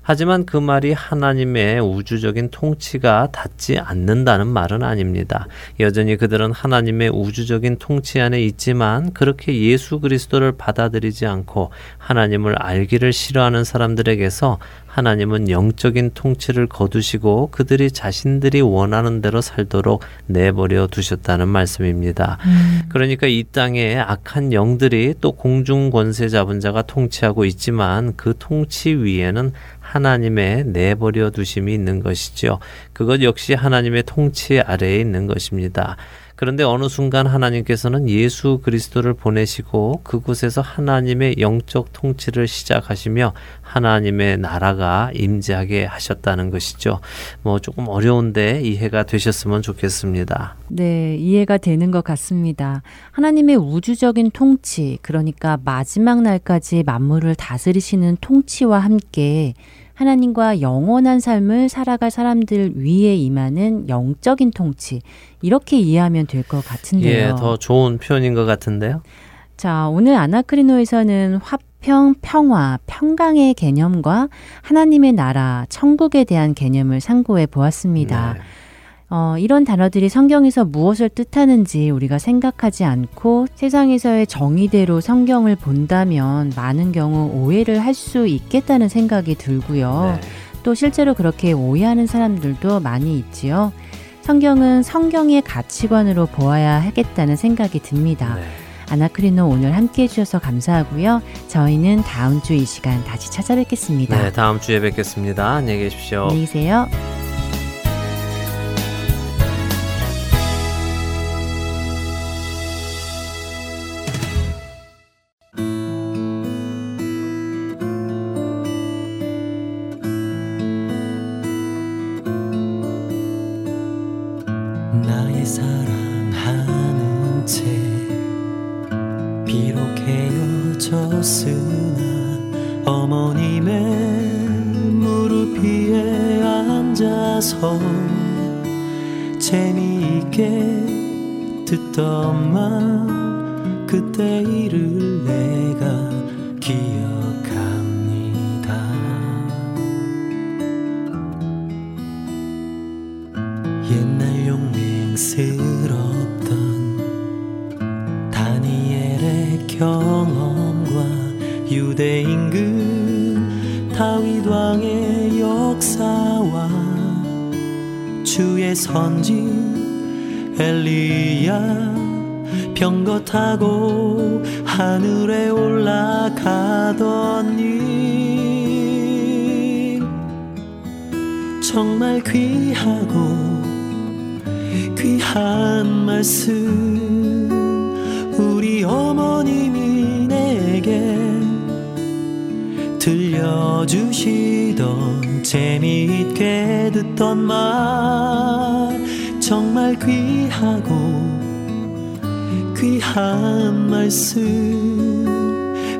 Speaker 5: 하지만 그 말이 하나님의 우주적인 통치가 닿지 않는다는 말은 아닙니다. 여전히 그들은 하나님의 우주적인 통치 안에 있지만 그렇게 예수 그리스도를 받아들이지 않고 하나님을 알기를 싫어하는 사람들에게서 하나님은 영적인 통치를 거두시고 그들이 자신들이 원하는 대로 살도록 내버려 두셨다는 말씀입니다. 음. 그러니까 이 땅에 악한 영들이 또 공중 권세 잡은 자가 통치하고 있지만 그 통치 위에는 하나님의 내버려 두심이 있는 것이죠. 그것 역시 하나님의 통치 아래에 있는 것입니다. 그런데 어느 순간 하나님께서는 예수 그리스도를 보내시고 그곳에서 하나님의 영적 통치를 시작하시며 하나님의 나라가 임재하게 하셨다는 것이죠. 뭐 조금 어려운데 이해가 되셨으면 좋겠습니다.
Speaker 4: 네, 이해가 되는 것 같습니다. 하나님의 우주적인 통치, 그러니까 마지막 날까지 만물을 다스리시는 통치와 함께 하나님과 영원한 삶을 살아갈 사람들 위에 임하는 영적인 통치 이렇게 이해하면 될 것 같은데요.
Speaker 5: 예, 더 좋은 표현인 것 같은데요.
Speaker 4: 자, 오늘 아나크리노에서는 화평, 평화, 평강의 개념과 하나님의 나라, 천국에 대한 개념을 상고해 보았습니다. 네. 어, 이런 단어들이 성경에서 무엇을 뜻하는지 우리가 생각하지 않고 세상에서의 정의대로 성경을 본다면 많은 경우 오해를 할 수 있겠다는 생각이 들고요. 네. 또 실제로 그렇게 오해하는 사람들도 많이 있지요. 성경은 성경의 가치관으로 보아야 하겠다는 생각이 듭니다. 네. 아나크리노 오늘 함께 해주셔서 감사하고요. 저희는 다음 주 이 시간 다시 찾아뵙겠습니다.
Speaker 5: 네, 다음 주에 뵙겠습니다. 안녕히 계십시오.
Speaker 4: 안녕히 계세요.
Speaker 6: 타고 하늘에 올라가던 일. 정말 귀하고 귀한 말씀 우리 어머님이 내게 들려주시던 재미있게 듣던 말. 정말 귀하고 귀한 말씀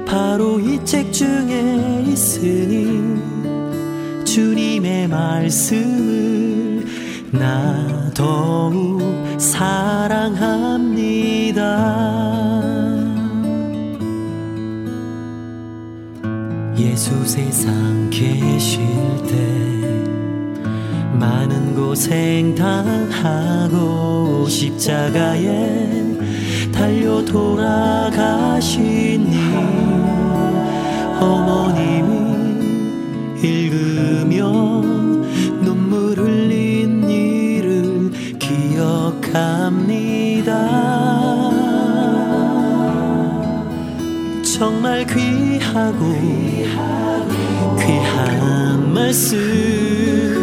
Speaker 6: 바로 이 책 중에 있으니 주님의 말씀을 나 더욱 사랑합니다. 예수 세상 계실 때 많은 고생 당하고 십자가에 달려 돌아가신 이 어머님이 읽으며 눈물 흘린 일을 기억합니다. 정말 귀하고 귀한 말씀.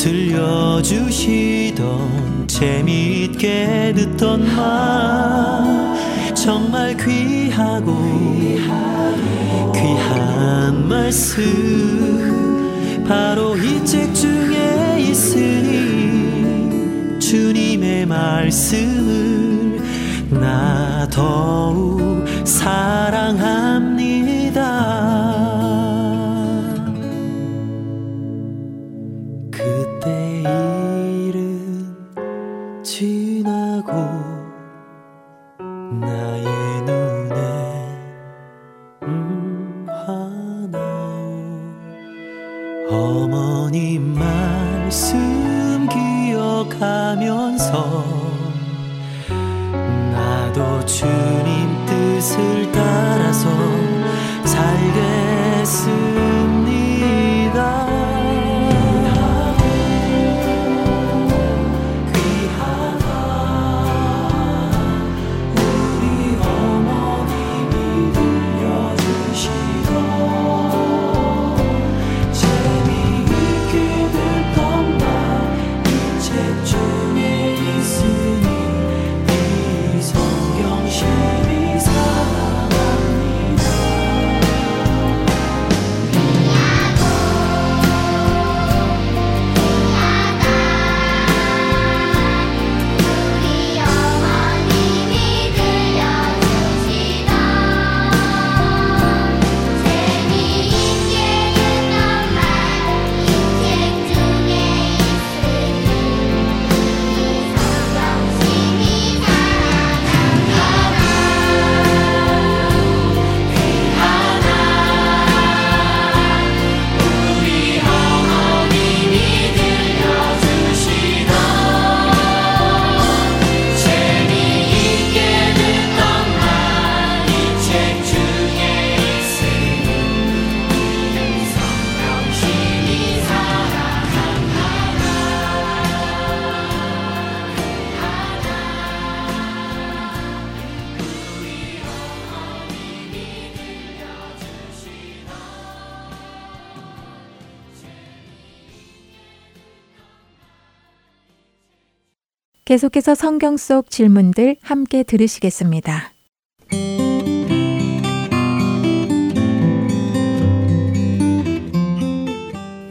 Speaker 6: 들려주시던 재미있게 듣던 말 정말 귀하고 귀한 말씀 바로 이 책 중에 있으니 주님의 말씀을 나 더욱 사랑합니다. 말씀 기억하면서 나도 주님 뜻을 따라서 살겠습니다.
Speaker 3: 계속해서 성경 속 질문들 함께 들으시겠습니다.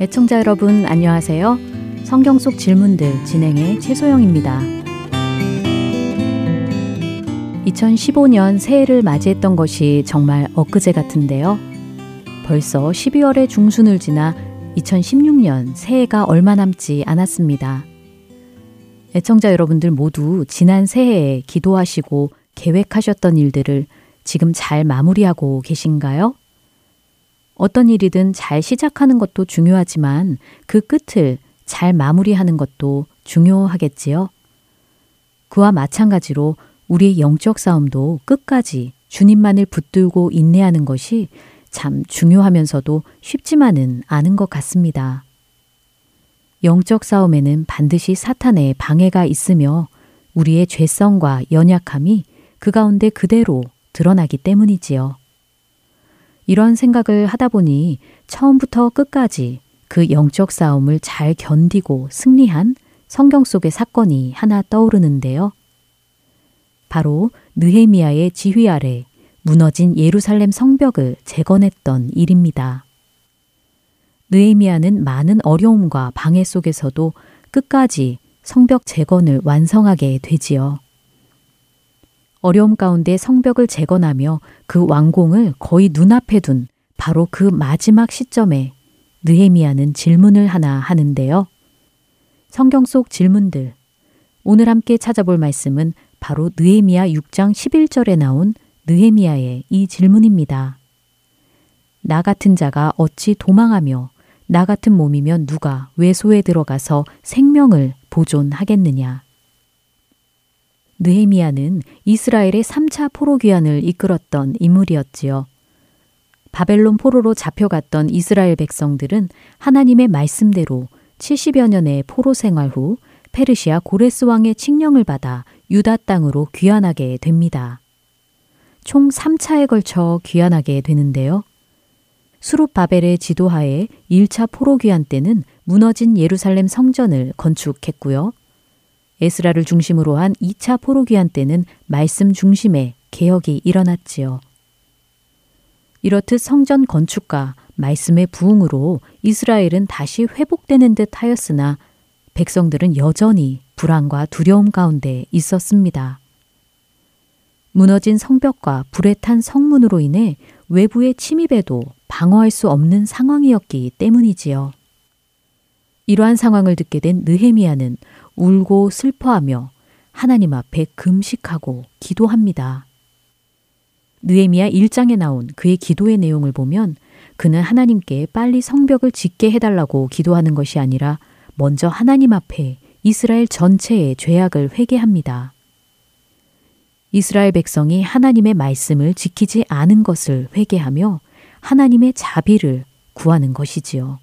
Speaker 7: 애청자 여러분 안녕하세요. 성경 속 질문들 진행의 최소영입니다. 2015년 새해를 맞이했던 것이 정말 엊그제 같은데요. 벌써 12월의 중순을 지나 2016년 새해가 얼마 남지 않았습니다. 애청자 여러분들 모두 지난 새해에 기도하시고 계획하셨던 일들을 지금 잘 마무리하고 계신가요? 어떤 일이든 잘 시작하는 것도 중요하지만 그 끝을 잘 마무리하는 것도 중요하겠지요. 그와 마찬가지로 우리의 영적 싸움도 끝까지 주님만을 붙들고 인내하는 것이 참 중요하면서도 쉽지만은 않은 것 같습니다. 영적 싸움에는 반드시 사탄의 방해가 있으며 우리의 죄성과 연약함이 그 가운데 그대로 드러나기 때문이지요. 이런 생각을 하다 보니 처음부터 끝까지 그 영적 싸움을 잘 견디고 승리한 성경 속의 사건이 하나 떠오르는데요. 바로 느헤미야의 지휘 아래 무너진 예루살렘 성벽을 재건했던 일입니다. 느에미아는 많은 어려움과 방해 속에서도 끝까지 성벽 재건을 완성하게 되지요. 어려움 가운데 성벽을 재건하며 그 완공을 거의 눈앞에 둔 바로 그 마지막 시점에 느헤미야는 질문을 하나 하는데요. 성경 속 질문들. 오늘 함께 찾아볼 말씀은 바로 느헤미야 6장 11절에 나온 느헤미야의 이 질문입니다. 나 같은 자가 어찌 도망하며 나 같은 몸이면 누가 외소에 들어가서 생명을 보존하겠느냐. 느헤미야는 이스라엘의 3차 포로 귀환을 이끌었던 인물이었지요. 바벨론 포로로 잡혀갔던 이스라엘 백성들은 하나님의 말씀대로 70여 년의 포로 생활 후 페르시아 고레스 왕의 칙령을 받아 유다 땅으로 귀환하게 됩니다. 총 3차에 걸쳐 귀환하게 되는데요. 수룹 바벨의 지도하에 1차 포로 귀환 때는 무너진 예루살렘 성전을 건축했고요. 에스라를 중심으로 한 2차 포로 귀환 때는 말씀 중심의 개혁이 일어났지요. 이렇듯 성전 건축과 말씀의 부흥으로 이스라엘은 다시 회복되는 듯 하였으나 백성들은 여전히 불안과 두려움 가운데 있었습니다. 무너진 성벽과 불에 탄 성문으로 인해 외부의 침입에도 방어할 수 없는 상황이었기 때문이지요. 이러한 상황을 듣게 된 느헤미야는 울고 슬퍼하며 하나님 앞에 금식하고 기도합니다. 느헤미야 1장에 나온 그의 기도의 내용을 보면 그는 하나님께 빨리 성벽을 짓게 해달라고 기도하는 것이 아니라 먼저 하나님 앞에 이스라엘 전체의 죄악을 회개합니다. 이스라엘 백성이 하나님의 말씀을 지키지 않은 것을 회개하며 하나님의 자비를 구하는 것이지요.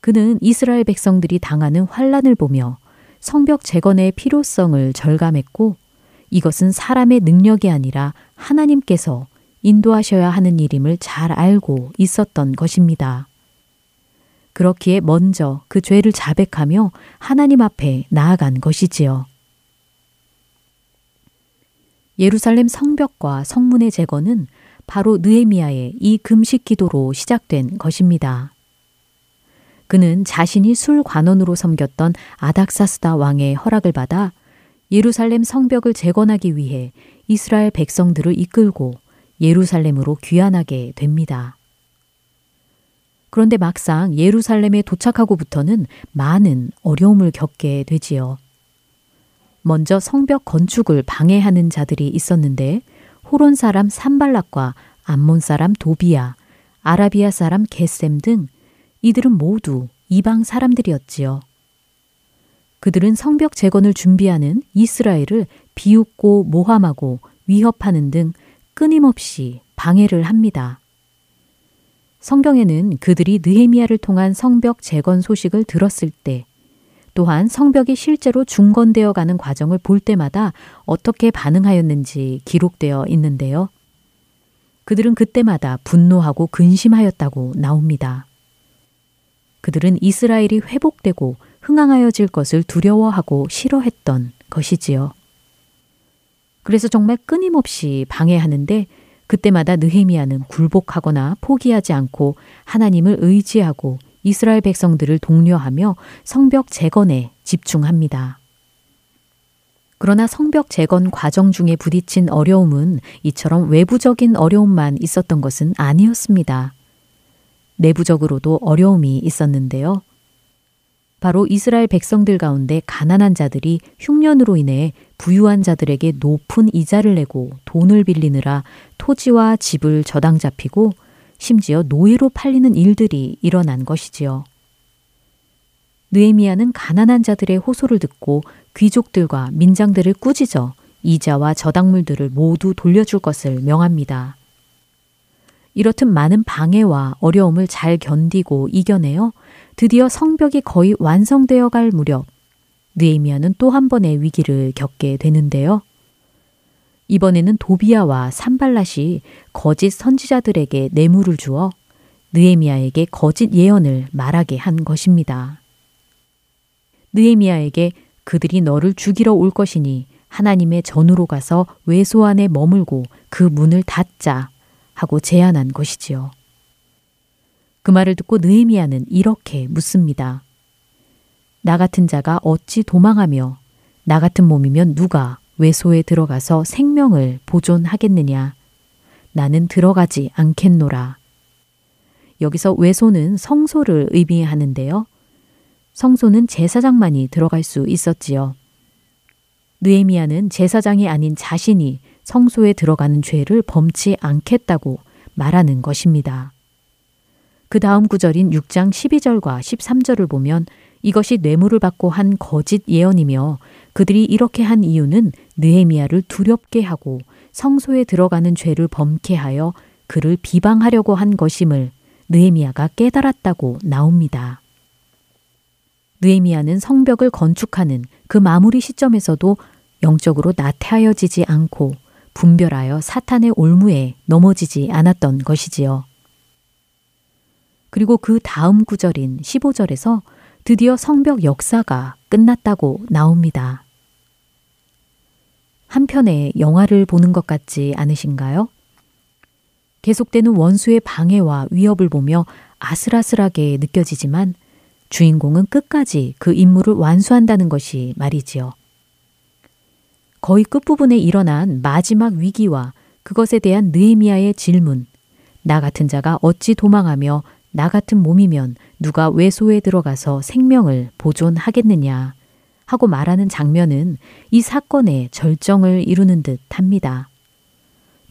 Speaker 7: 그는 이스라엘 백성들이 당하는 환란을 보며 성벽 재건의 필요성을 절감했고 이것은 사람의 능력이 아니라 하나님께서 인도하셔야 하는 일임을 잘 알고 있었던 것입니다. 그렇기에 먼저 그 죄를 자백하며 하나님 앞에 나아간 것이지요. 예루살렘 성벽과 성문의 재건은 바로 느헤미야의 이 금식 기도로 시작된 것입니다. 그는 자신이 술 관원으로 섬겼던 아닥사스다 왕의 허락을 받아 예루살렘 성벽을 재건하기 위해 이스라엘 백성들을 이끌고 예루살렘으로 귀환하게 됩니다. 그런데 막상 예루살렘에 도착하고부터는 많은 어려움을 겪게 되지요. 먼저 성벽 건축을 방해하는 자들이 있었는데 호론 사람 산발락과 암몬 사람 도비야, 아라비아 사람 게셈 등 이들은 모두 이방 사람들이었지요. 그들은 성벽 재건을 준비하는 이스라엘을 비웃고 모함하고 위협하는 등 끊임없이 방해를 합니다. 성경에는 그들이 느헤미야를 통한 성벽 재건 소식을 들었을 때 또한 성벽이 실제로 중건되어 가는 과정을 볼 때마다 어떻게 반응하였는지 기록되어 있는데요. 그들은 그때마다 분노하고 근심하였다고 나옵니다. 그들은 이스라엘이 회복되고 흥황하여질 것을 두려워하고 싫어했던 것이지요. 그래서 정말 끊임없이 방해하는데 그때마다 느헤미야는 굴복하거나 포기하지 않고 하나님을 의지하고 이스라엘 백성들을 독려하며 성벽 재건에 집중합니다. 그러나 성벽 재건 과정 중에 부딪힌 어려움은 이처럼 외부적인 어려움만 있었던 것은 아니었습니다. 내부적으로도 어려움이 있었는데요. 바로 이스라엘 백성들 가운데 가난한 자들이 흉년으로 인해 부유한 자들에게 높은 이자를 내고 돈을 빌리느라 토지와 집을 저당 잡히고 심지어 노예로 팔리는 일들이 일어난 것이지요. 느에미아는 가난한 자들의 호소를 듣고 귀족들과 민장들을 꾸짖어 이자와 저당물들을 모두 돌려줄 것을 명합니다. 이렇듯 많은 방해와 어려움을 잘 견디고 이겨내어 드디어 성벽이 거의 완성되어 갈 무렵 느에미아는 또 한 번의 위기를 겪게 되는데요. 이번에는 도비아와 산발랏이 거짓 선지자들에게 뇌물을 주어 느에미아에게 거짓 예언을 말하게 한 것입니다. 느에미아에게 그들이 너를 죽이러 올 것이니 하나님의 전으로 가서 외소 안에 머물고 그 문을 닫자 하고 제안한 것이지요. 그 말을 듣고 느헤미야는 이렇게 묻습니다. 나 같은 자가 어찌 도망하며 나 같은 몸이면 누가 외소에 들어가서 생명을 보존하겠느냐? 나는 들어가지 않겠노라. 여기서 외소는 성소를 의미하는데요. 성소는 제사장만이 들어갈 수 있었지요. 느에미아는 제사장이 아닌 자신이 성소에 들어가는 죄를 범치 않겠다고 말하는 것입니다. 그 다음 구절인 6장 12절과 13절을 보면 이것이 뇌물을 받고 한 거짓 예언이며 그들이 이렇게 한 이유는 느헤미야를 두렵게 하고 성소에 들어가는 죄를 범케 하여 그를 비방하려고 한 것임을 느헤미야가 깨달았다고 나옵니다. 느헤미야는 성벽을 건축하는 그 마무리 시점에서도 영적으로 나태하여지지 않고 분별하여 사탄의 올무에 넘어지지 않았던 것이지요. 그리고 그 다음 구절인 15절에서 드디어 성벽 역사가 끝났다고 나옵니다. 한편의 영화를 보는 것 같지 않으신가요? 계속되는 원수의 방해와 위협을 보며 아슬아슬하게 느껴지지만 주인공은 끝까지 그 임무를 완수한다는 것이 말이지요. 거의 끝부분에 일어난 마지막 위기와 그것에 대한 느헤미야의 질문. 나 같은 자가 어찌 도망하며 나 같은 몸이면 누가 외소에 들어가서 생명을 보존하겠느냐 하고 말하는 장면은 이 사건의 절정을 이루는 듯 합니다.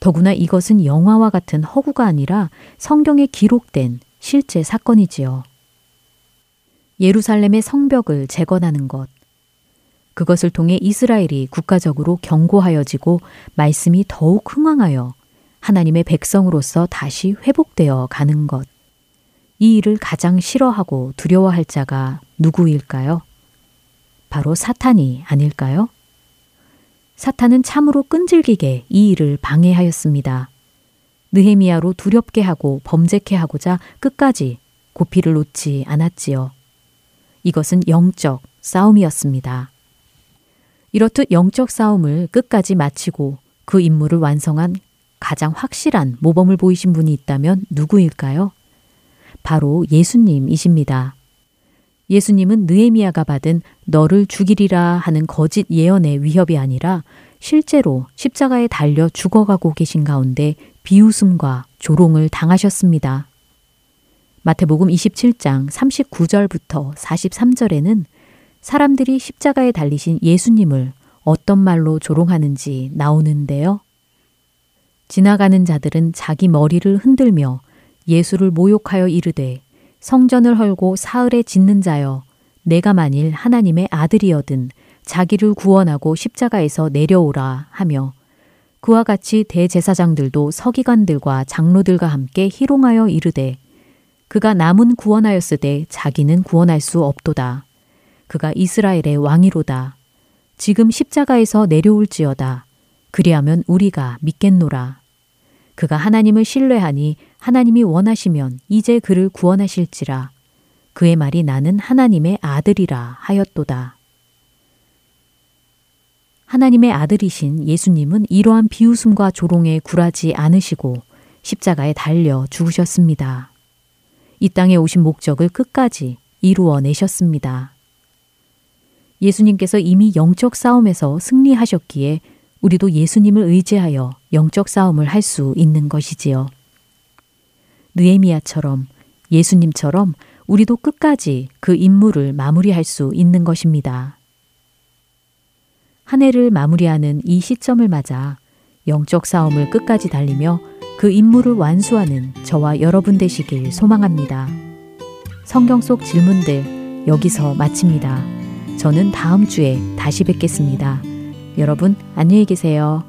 Speaker 7: 더구나 이것은 영화와 같은 허구가 아니라 성경에 기록된 실제 사건이지요. 예루살렘의 성벽을 재건하는 것. 그것을 통해 이스라엘이 국가적으로 견고하여지고 말씀이 더욱 흥황하여 하나님의 백성으로서 다시 회복되어 가는 것. 이 일을 가장 싫어하고 두려워할 자가 누구일까요? 바로 사탄이 아닐까요? 사탄은 참으로 끈질기게 이 일을 방해하였습니다. 느헤미야로 두렵게 하고 범죄케 하고자 끝까지 고피를 놓지 않았지요. 이것은 영적 싸움이었습니다. 이렇듯 영적 싸움을 끝까지 마치고 그 임무를 완성한 가장 확실한 모범을 보이신 분이 있다면 누구일까요? 바로 예수님이십니다. 예수님은 느에미아가 받은 너를 죽이리라 하는 거짓 예언의 위협이 아니라 실제로 십자가에 달려 죽어가고 계신 가운데 비웃음과 조롱을 당하셨습니다. 마태복음 27장 39절부터 43절에는 사람들이 십자가에 달리신 예수님을 어떤 말로 조롱하는지 나오는데요. 지나가는 자들은 자기 머리를 흔들며 예수를 모욕하여 이르되 성전을 헐고 사흘에 짓는 자여 내가 만일 하나님의 아들이여든 자기를 구원하고 십자가에서 내려오라 하며 그와 같이 대제사장들도 서기관들과 장로들과 함께 희롱하여 이르되 그가 남은 구원하였으되 자기는 구원할 수 없도다. 그가 이스라엘의 왕이로다. 지금 십자가에서 내려올지어다. 그리하면 우리가 믿겠노라. 그가 하나님을 신뢰하니 하나님이 원하시면 이제 그를 구원하실지라. 그의 말이 나는 하나님의 아들이라 하였도다. 하나님의 아들이신 예수님은 이러한 비웃음과 조롱에 굴하지 않으시고 십자가에 달려 죽으셨습니다. 이 땅에 오신 목적을 끝까지 이루어 내셨습니다. 예수님께서 이미 영적 싸움에서 승리하셨기에 우리도 예수님을 의지하여 영적 싸움을 할 수 있는 것이지요. 느에미아처럼 예수님처럼 우리도 끝까지 그 임무를 마무리할 수 있는 것입니다. 한 해를 마무리하는 이 시점을 맞아 영적 싸움을 끝까지 달리며 그 임무를 완수하는 저와 여러분 되시길 소망합니다. 성경 속 질문들 여기서 마칩니다. 저는 다음 주에 다시 뵙겠습니다. 여러분 안녕히 계세요.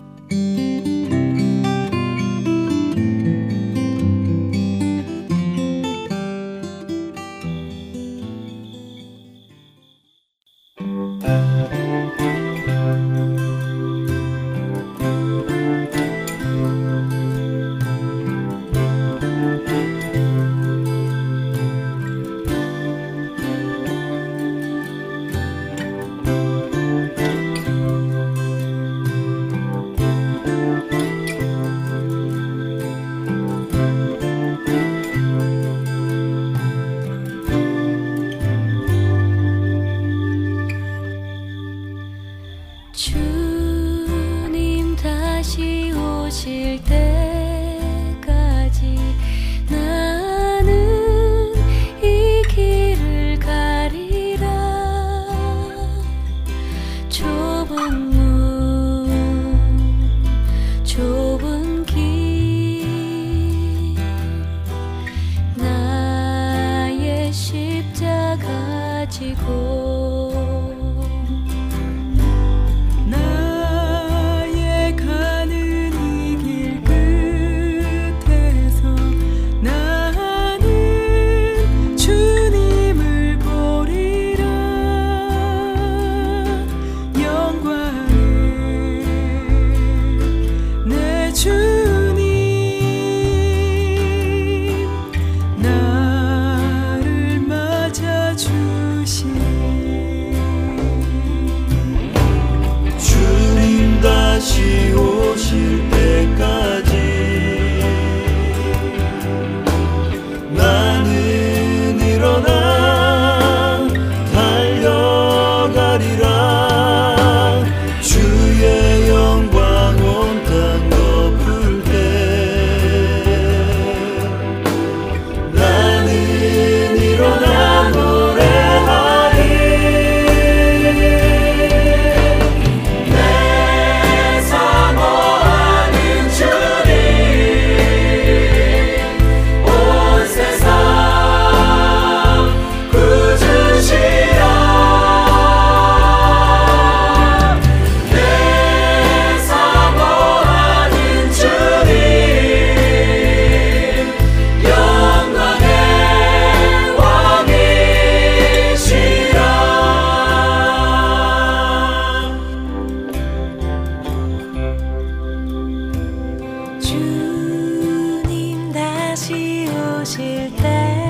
Speaker 8: 예,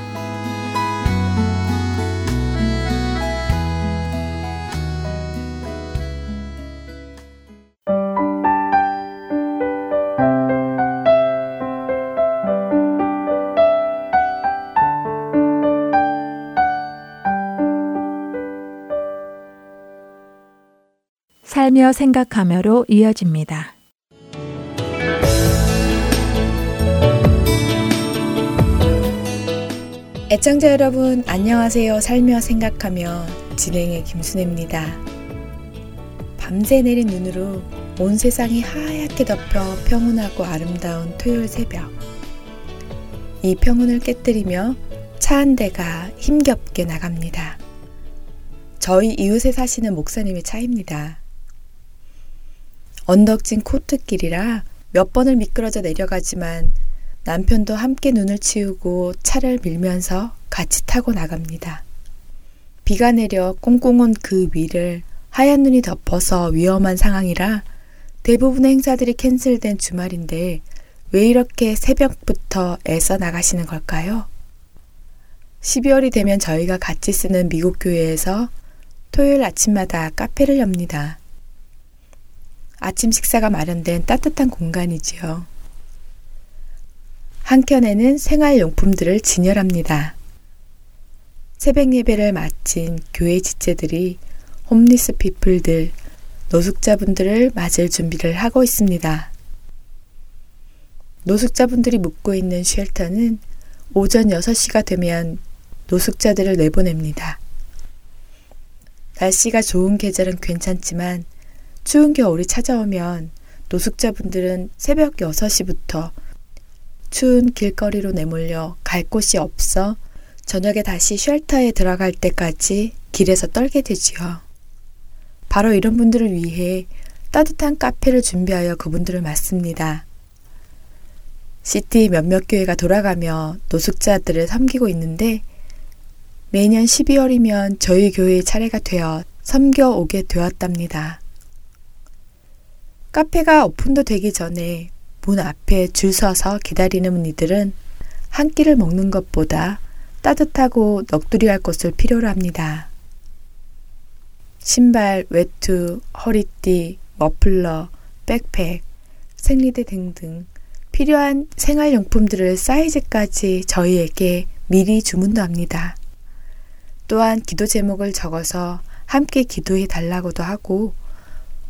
Speaker 3: 살며 생각하며로 이어집니다.
Speaker 9: 애청자 여러분, 안녕하세요. 살며 생각하며 진행의 김순혜입니다. 밤새 내린 눈으로 온 세상이 하얗게 덮여 평온하고 아름다운 토요일 새벽. 이 평온을 깨뜨리며 차 한 대가 힘겹게 나갑니다. 저희 이웃에 사시는 목사님의 차입니다. 언덕진 코트길이라 몇 번을 미끄러져 내려가지만 남편도 함께 눈을 치우고 차를 밀면서 같이 타고 나갑니다. 비가 내려 꽁꽁 온 그 위를 하얀 눈이 덮어서 위험한 상황이라 대부분의 행사들이 캔슬된 주말인데 왜 이렇게 새벽부터 애써 나가시는 걸까요? 12월이 되면 저희가 같이 쓰는 미국 교회에서 토요일 아침마다 카페를 엽니다. 아침 식사가 마련된 따뜻한 공간이지요. 한켠에는 생활용품들을 진열합니다. 새벽 예배를 마친 교회 지체들이 홈리스 피플들, 노숙자분들을 맞을 준비를 하고 있습니다. 노숙자분들이 묵고 있는 쉘터는 오전 6시가 되면 노숙자들을 내보냅니다. 날씨가 좋은 계절은 괜찮지만 추운 겨울이 찾아오면 노숙자분들은 새벽 6시부터 추운 길거리로 내몰려 갈 곳이 없어 저녁에 다시 쉘터에 들어갈 때까지 길에서 떨게 되지요. 바로 이런 분들을 위해 따뜻한 카페를 준비하여 그분들을 맞습니다. 시티 몇몇 교회가 돌아가며 노숙자들을 섬기고 있는데 매년 12월이면 저희 교회의 차례가 되어 섬겨 오게 되었답니다. 카페가 오픈도 되기 전에 문 앞에 줄 서서 기다리는 이들은 한 끼를 먹는 것보다 따뜻하고 넋두리할 것을 필요로 합니다. 신발, 외투, 허리띠, 머플러, 백팩, 생리대 등등 필요한 생활용품들을 사이즈까지 저희에게 미리 주문도 합니다. 또한 기도 제목을 적어서 함께 기도해 달라고도 하고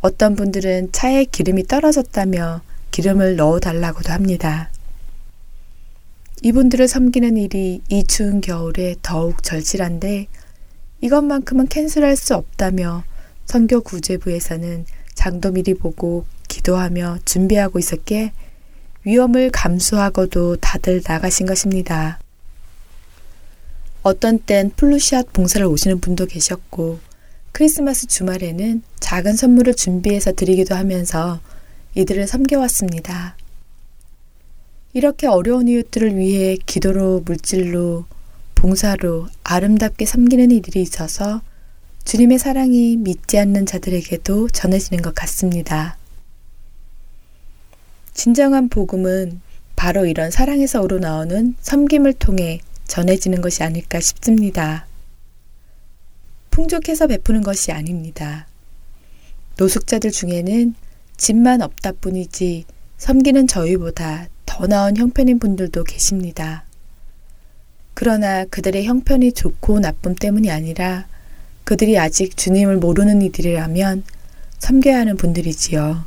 Speaker 9: 어떤 분들은 차에 기름이 떨어졌다며 기름을 넣어 달라고도 합니다. 이분들을 섬기는 일이 이 추운 겨울에 더욱 절실한데 이것만큼은 캔슬할 수 없다며 선교 구제부에서는 장도 미리 보고 기도하며 준비하고 있었기에 위험을 감수하고도 다들 나가신 것입니다. 어떤 땐 플루시앗 봉사를 오시는 분도 계셨고 크리스마스 주말에는 작은 선물을 준비해서 드리기도 하면서 이들을 섬겨왔습니다. 이렇게 어려운 이웃들을 위해 기도로 물질로 봉사로 아름답게 섬기는 이들이 있어서 주님의 사랑이 믿지 않는 자들에게도 전해지는 것 같습니다. 진정한 복음은 바로 이런 사랑에서 우러나오는 섬김을 통해 전해지는 것이 아닐까 싶습니다. 풍족해서 베푸는 것이 아닙니다. 노숙자들 중에는 집만 없다 뿐이지 섬기는 저희보다 더 나은 형편인 분들도 계십니다. 그러나 그들의 형편이 좋고 나쁨 때문이 아니라 그들이 아직 주님을 모르는 이들이라면 섬겨야 하는 분들이지요.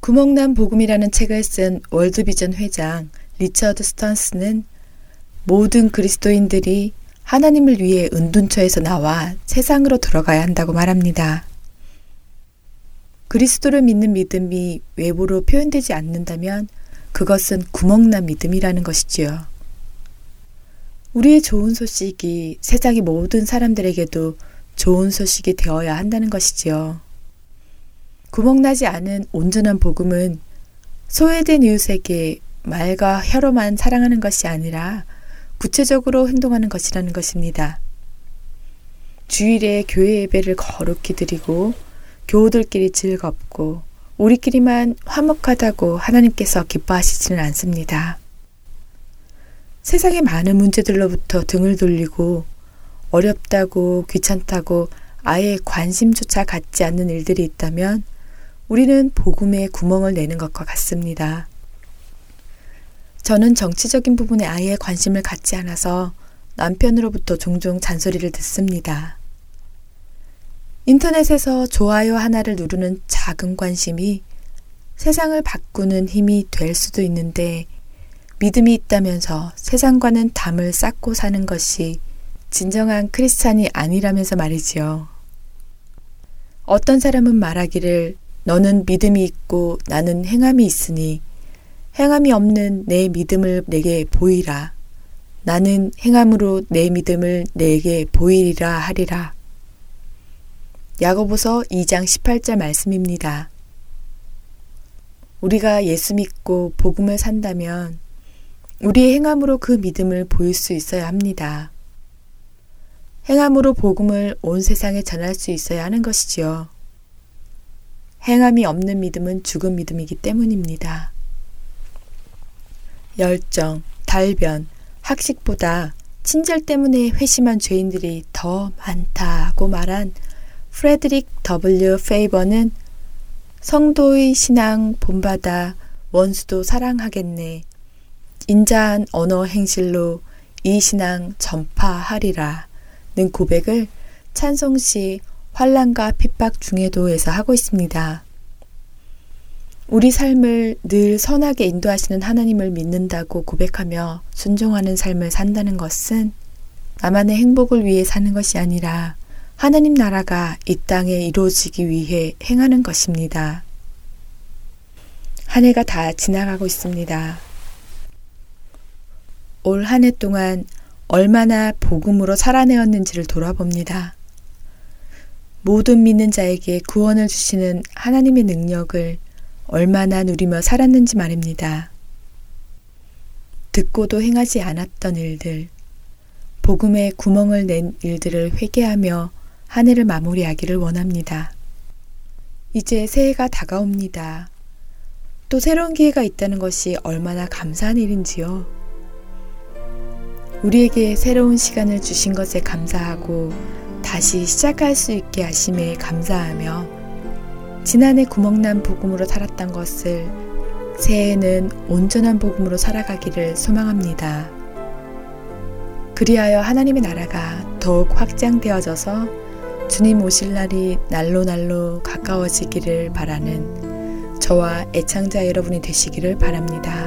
Speaker 9: 구멍난 복음이라는 책을 쓴 월드비전 회장 리처드 스턴스는 모든 그리스도인들이 하나님을 위해 은둔처에서 나와 세상으로 들어가야 한다고 말합니다. 그리스도를 믿는 믿음이 외부로 표현되지 않는다면 그것은 구멍난 믿음이라는 것이지요. 우리의 좋은 소식이 세상의 모든 사람들에게도 좋은 소식이 되어야 한다는 것이지요. 구멍나지 않은 온전한 복음은 소외된 이웃에게 말과 혀로만 사랑하는 것이 아니라 구체적으로 행동하는 것이라는 것입니다. 주일에 교회 예배를 거룩히 드리고 교우들끼리 즐겁고 우리끼리만 화목하다고 하나님께서 기뻐하시지는 않습니다. 세상의 많은 문제들로부터 등을 돌리고 어렵다고 귀찮다고 아예 관심조차 갖지 않는 일들이 있다면 우리는 복음에 구멍을 내는 것과 같습니다. 저는 정치적인 부분에 아예 관심을 갖지 않아서 남편으로부터 종종 잔소리를 듣습니다. 인터넷에서 좋아요 하나를 누르는 작은 관심이 세상을 바꾸는 힘이 될 수도 있는데 믿음이 있다면서 세상과는 담을 쌓고 사는 것이 진정한 크리스찬이 아니라면서 말이지요. 어떤 사람은 말하기를 너는 믿음이 있고 나는 행함이 있으니 행함이 없는 내 믿음을 내게 보이라. 나는 행함으로 내 믿음을 내게 보이리라 하리라. 야고보서 2장 18절 말씀입니다. 우리가 예수 믿고 복음을 산다면 우리의 행함으로 그 믿음을 보일 수 있어야 합니다. 행함으로 복음을 온 세상에 전할 수 있어야 하는 것이지요. 행함이 없는 믿음은 죽은 믿음이기 때문입니다. 열정, 달변, 학식보다 친절 때문에 회심한 죄인들이 더 많다고 말한 프레드릭 W. 페이버는 성도의 신앙 본받아 원수도 사랑하겠네. 인자한 언어 행실로 이 신앙 전파하리라. 는 고백을 찬송시 환란과 핍박 중에도에서 하고 있습니다. 우리 삶을 늘 선하게 인도하시는 하나님을 믿는다고 고백하며 순종하는 삶을 산다는 것은 나만의 행복을 위해 사는 것이 아니라 하나님 나라가 이 땅에 이루어지기 위해 행하는 것입니다. 한 해가 다 지나가고 있습니다. 올 한 해 동안 얼마나 복음으로 살아내었는지를 돌아봅니다. 모든 믿는 자에게 구원을 주시는 하나님의 능력을 얼마나 누리며 살았는지 말입니다. 듣고도 행하지 않았던 일들, 복음에 구멍을 낸 일들을 회개하며 한 해를 마무리하기를 원합니다. 이제 새해가 다가옵니다. 또 새로운 기회가 있다는 것이 얼마나 감사한 일인지요. 우리에게 새로운 시간을 주신 것에 감사하고 다시 시작할 수 있게 하심에 감사하며 지난해 구멍난 복음으로 살았던 것을 새해에는 온전한 복음으로 살아가기를 소망합니다. 그리하여 하나님의 나라가 더욱 확장되어져서 주님 오실 날이 날로 날로 가까워지기를 바라는 저와 애창자 여러분이 되시기를 바랍니다.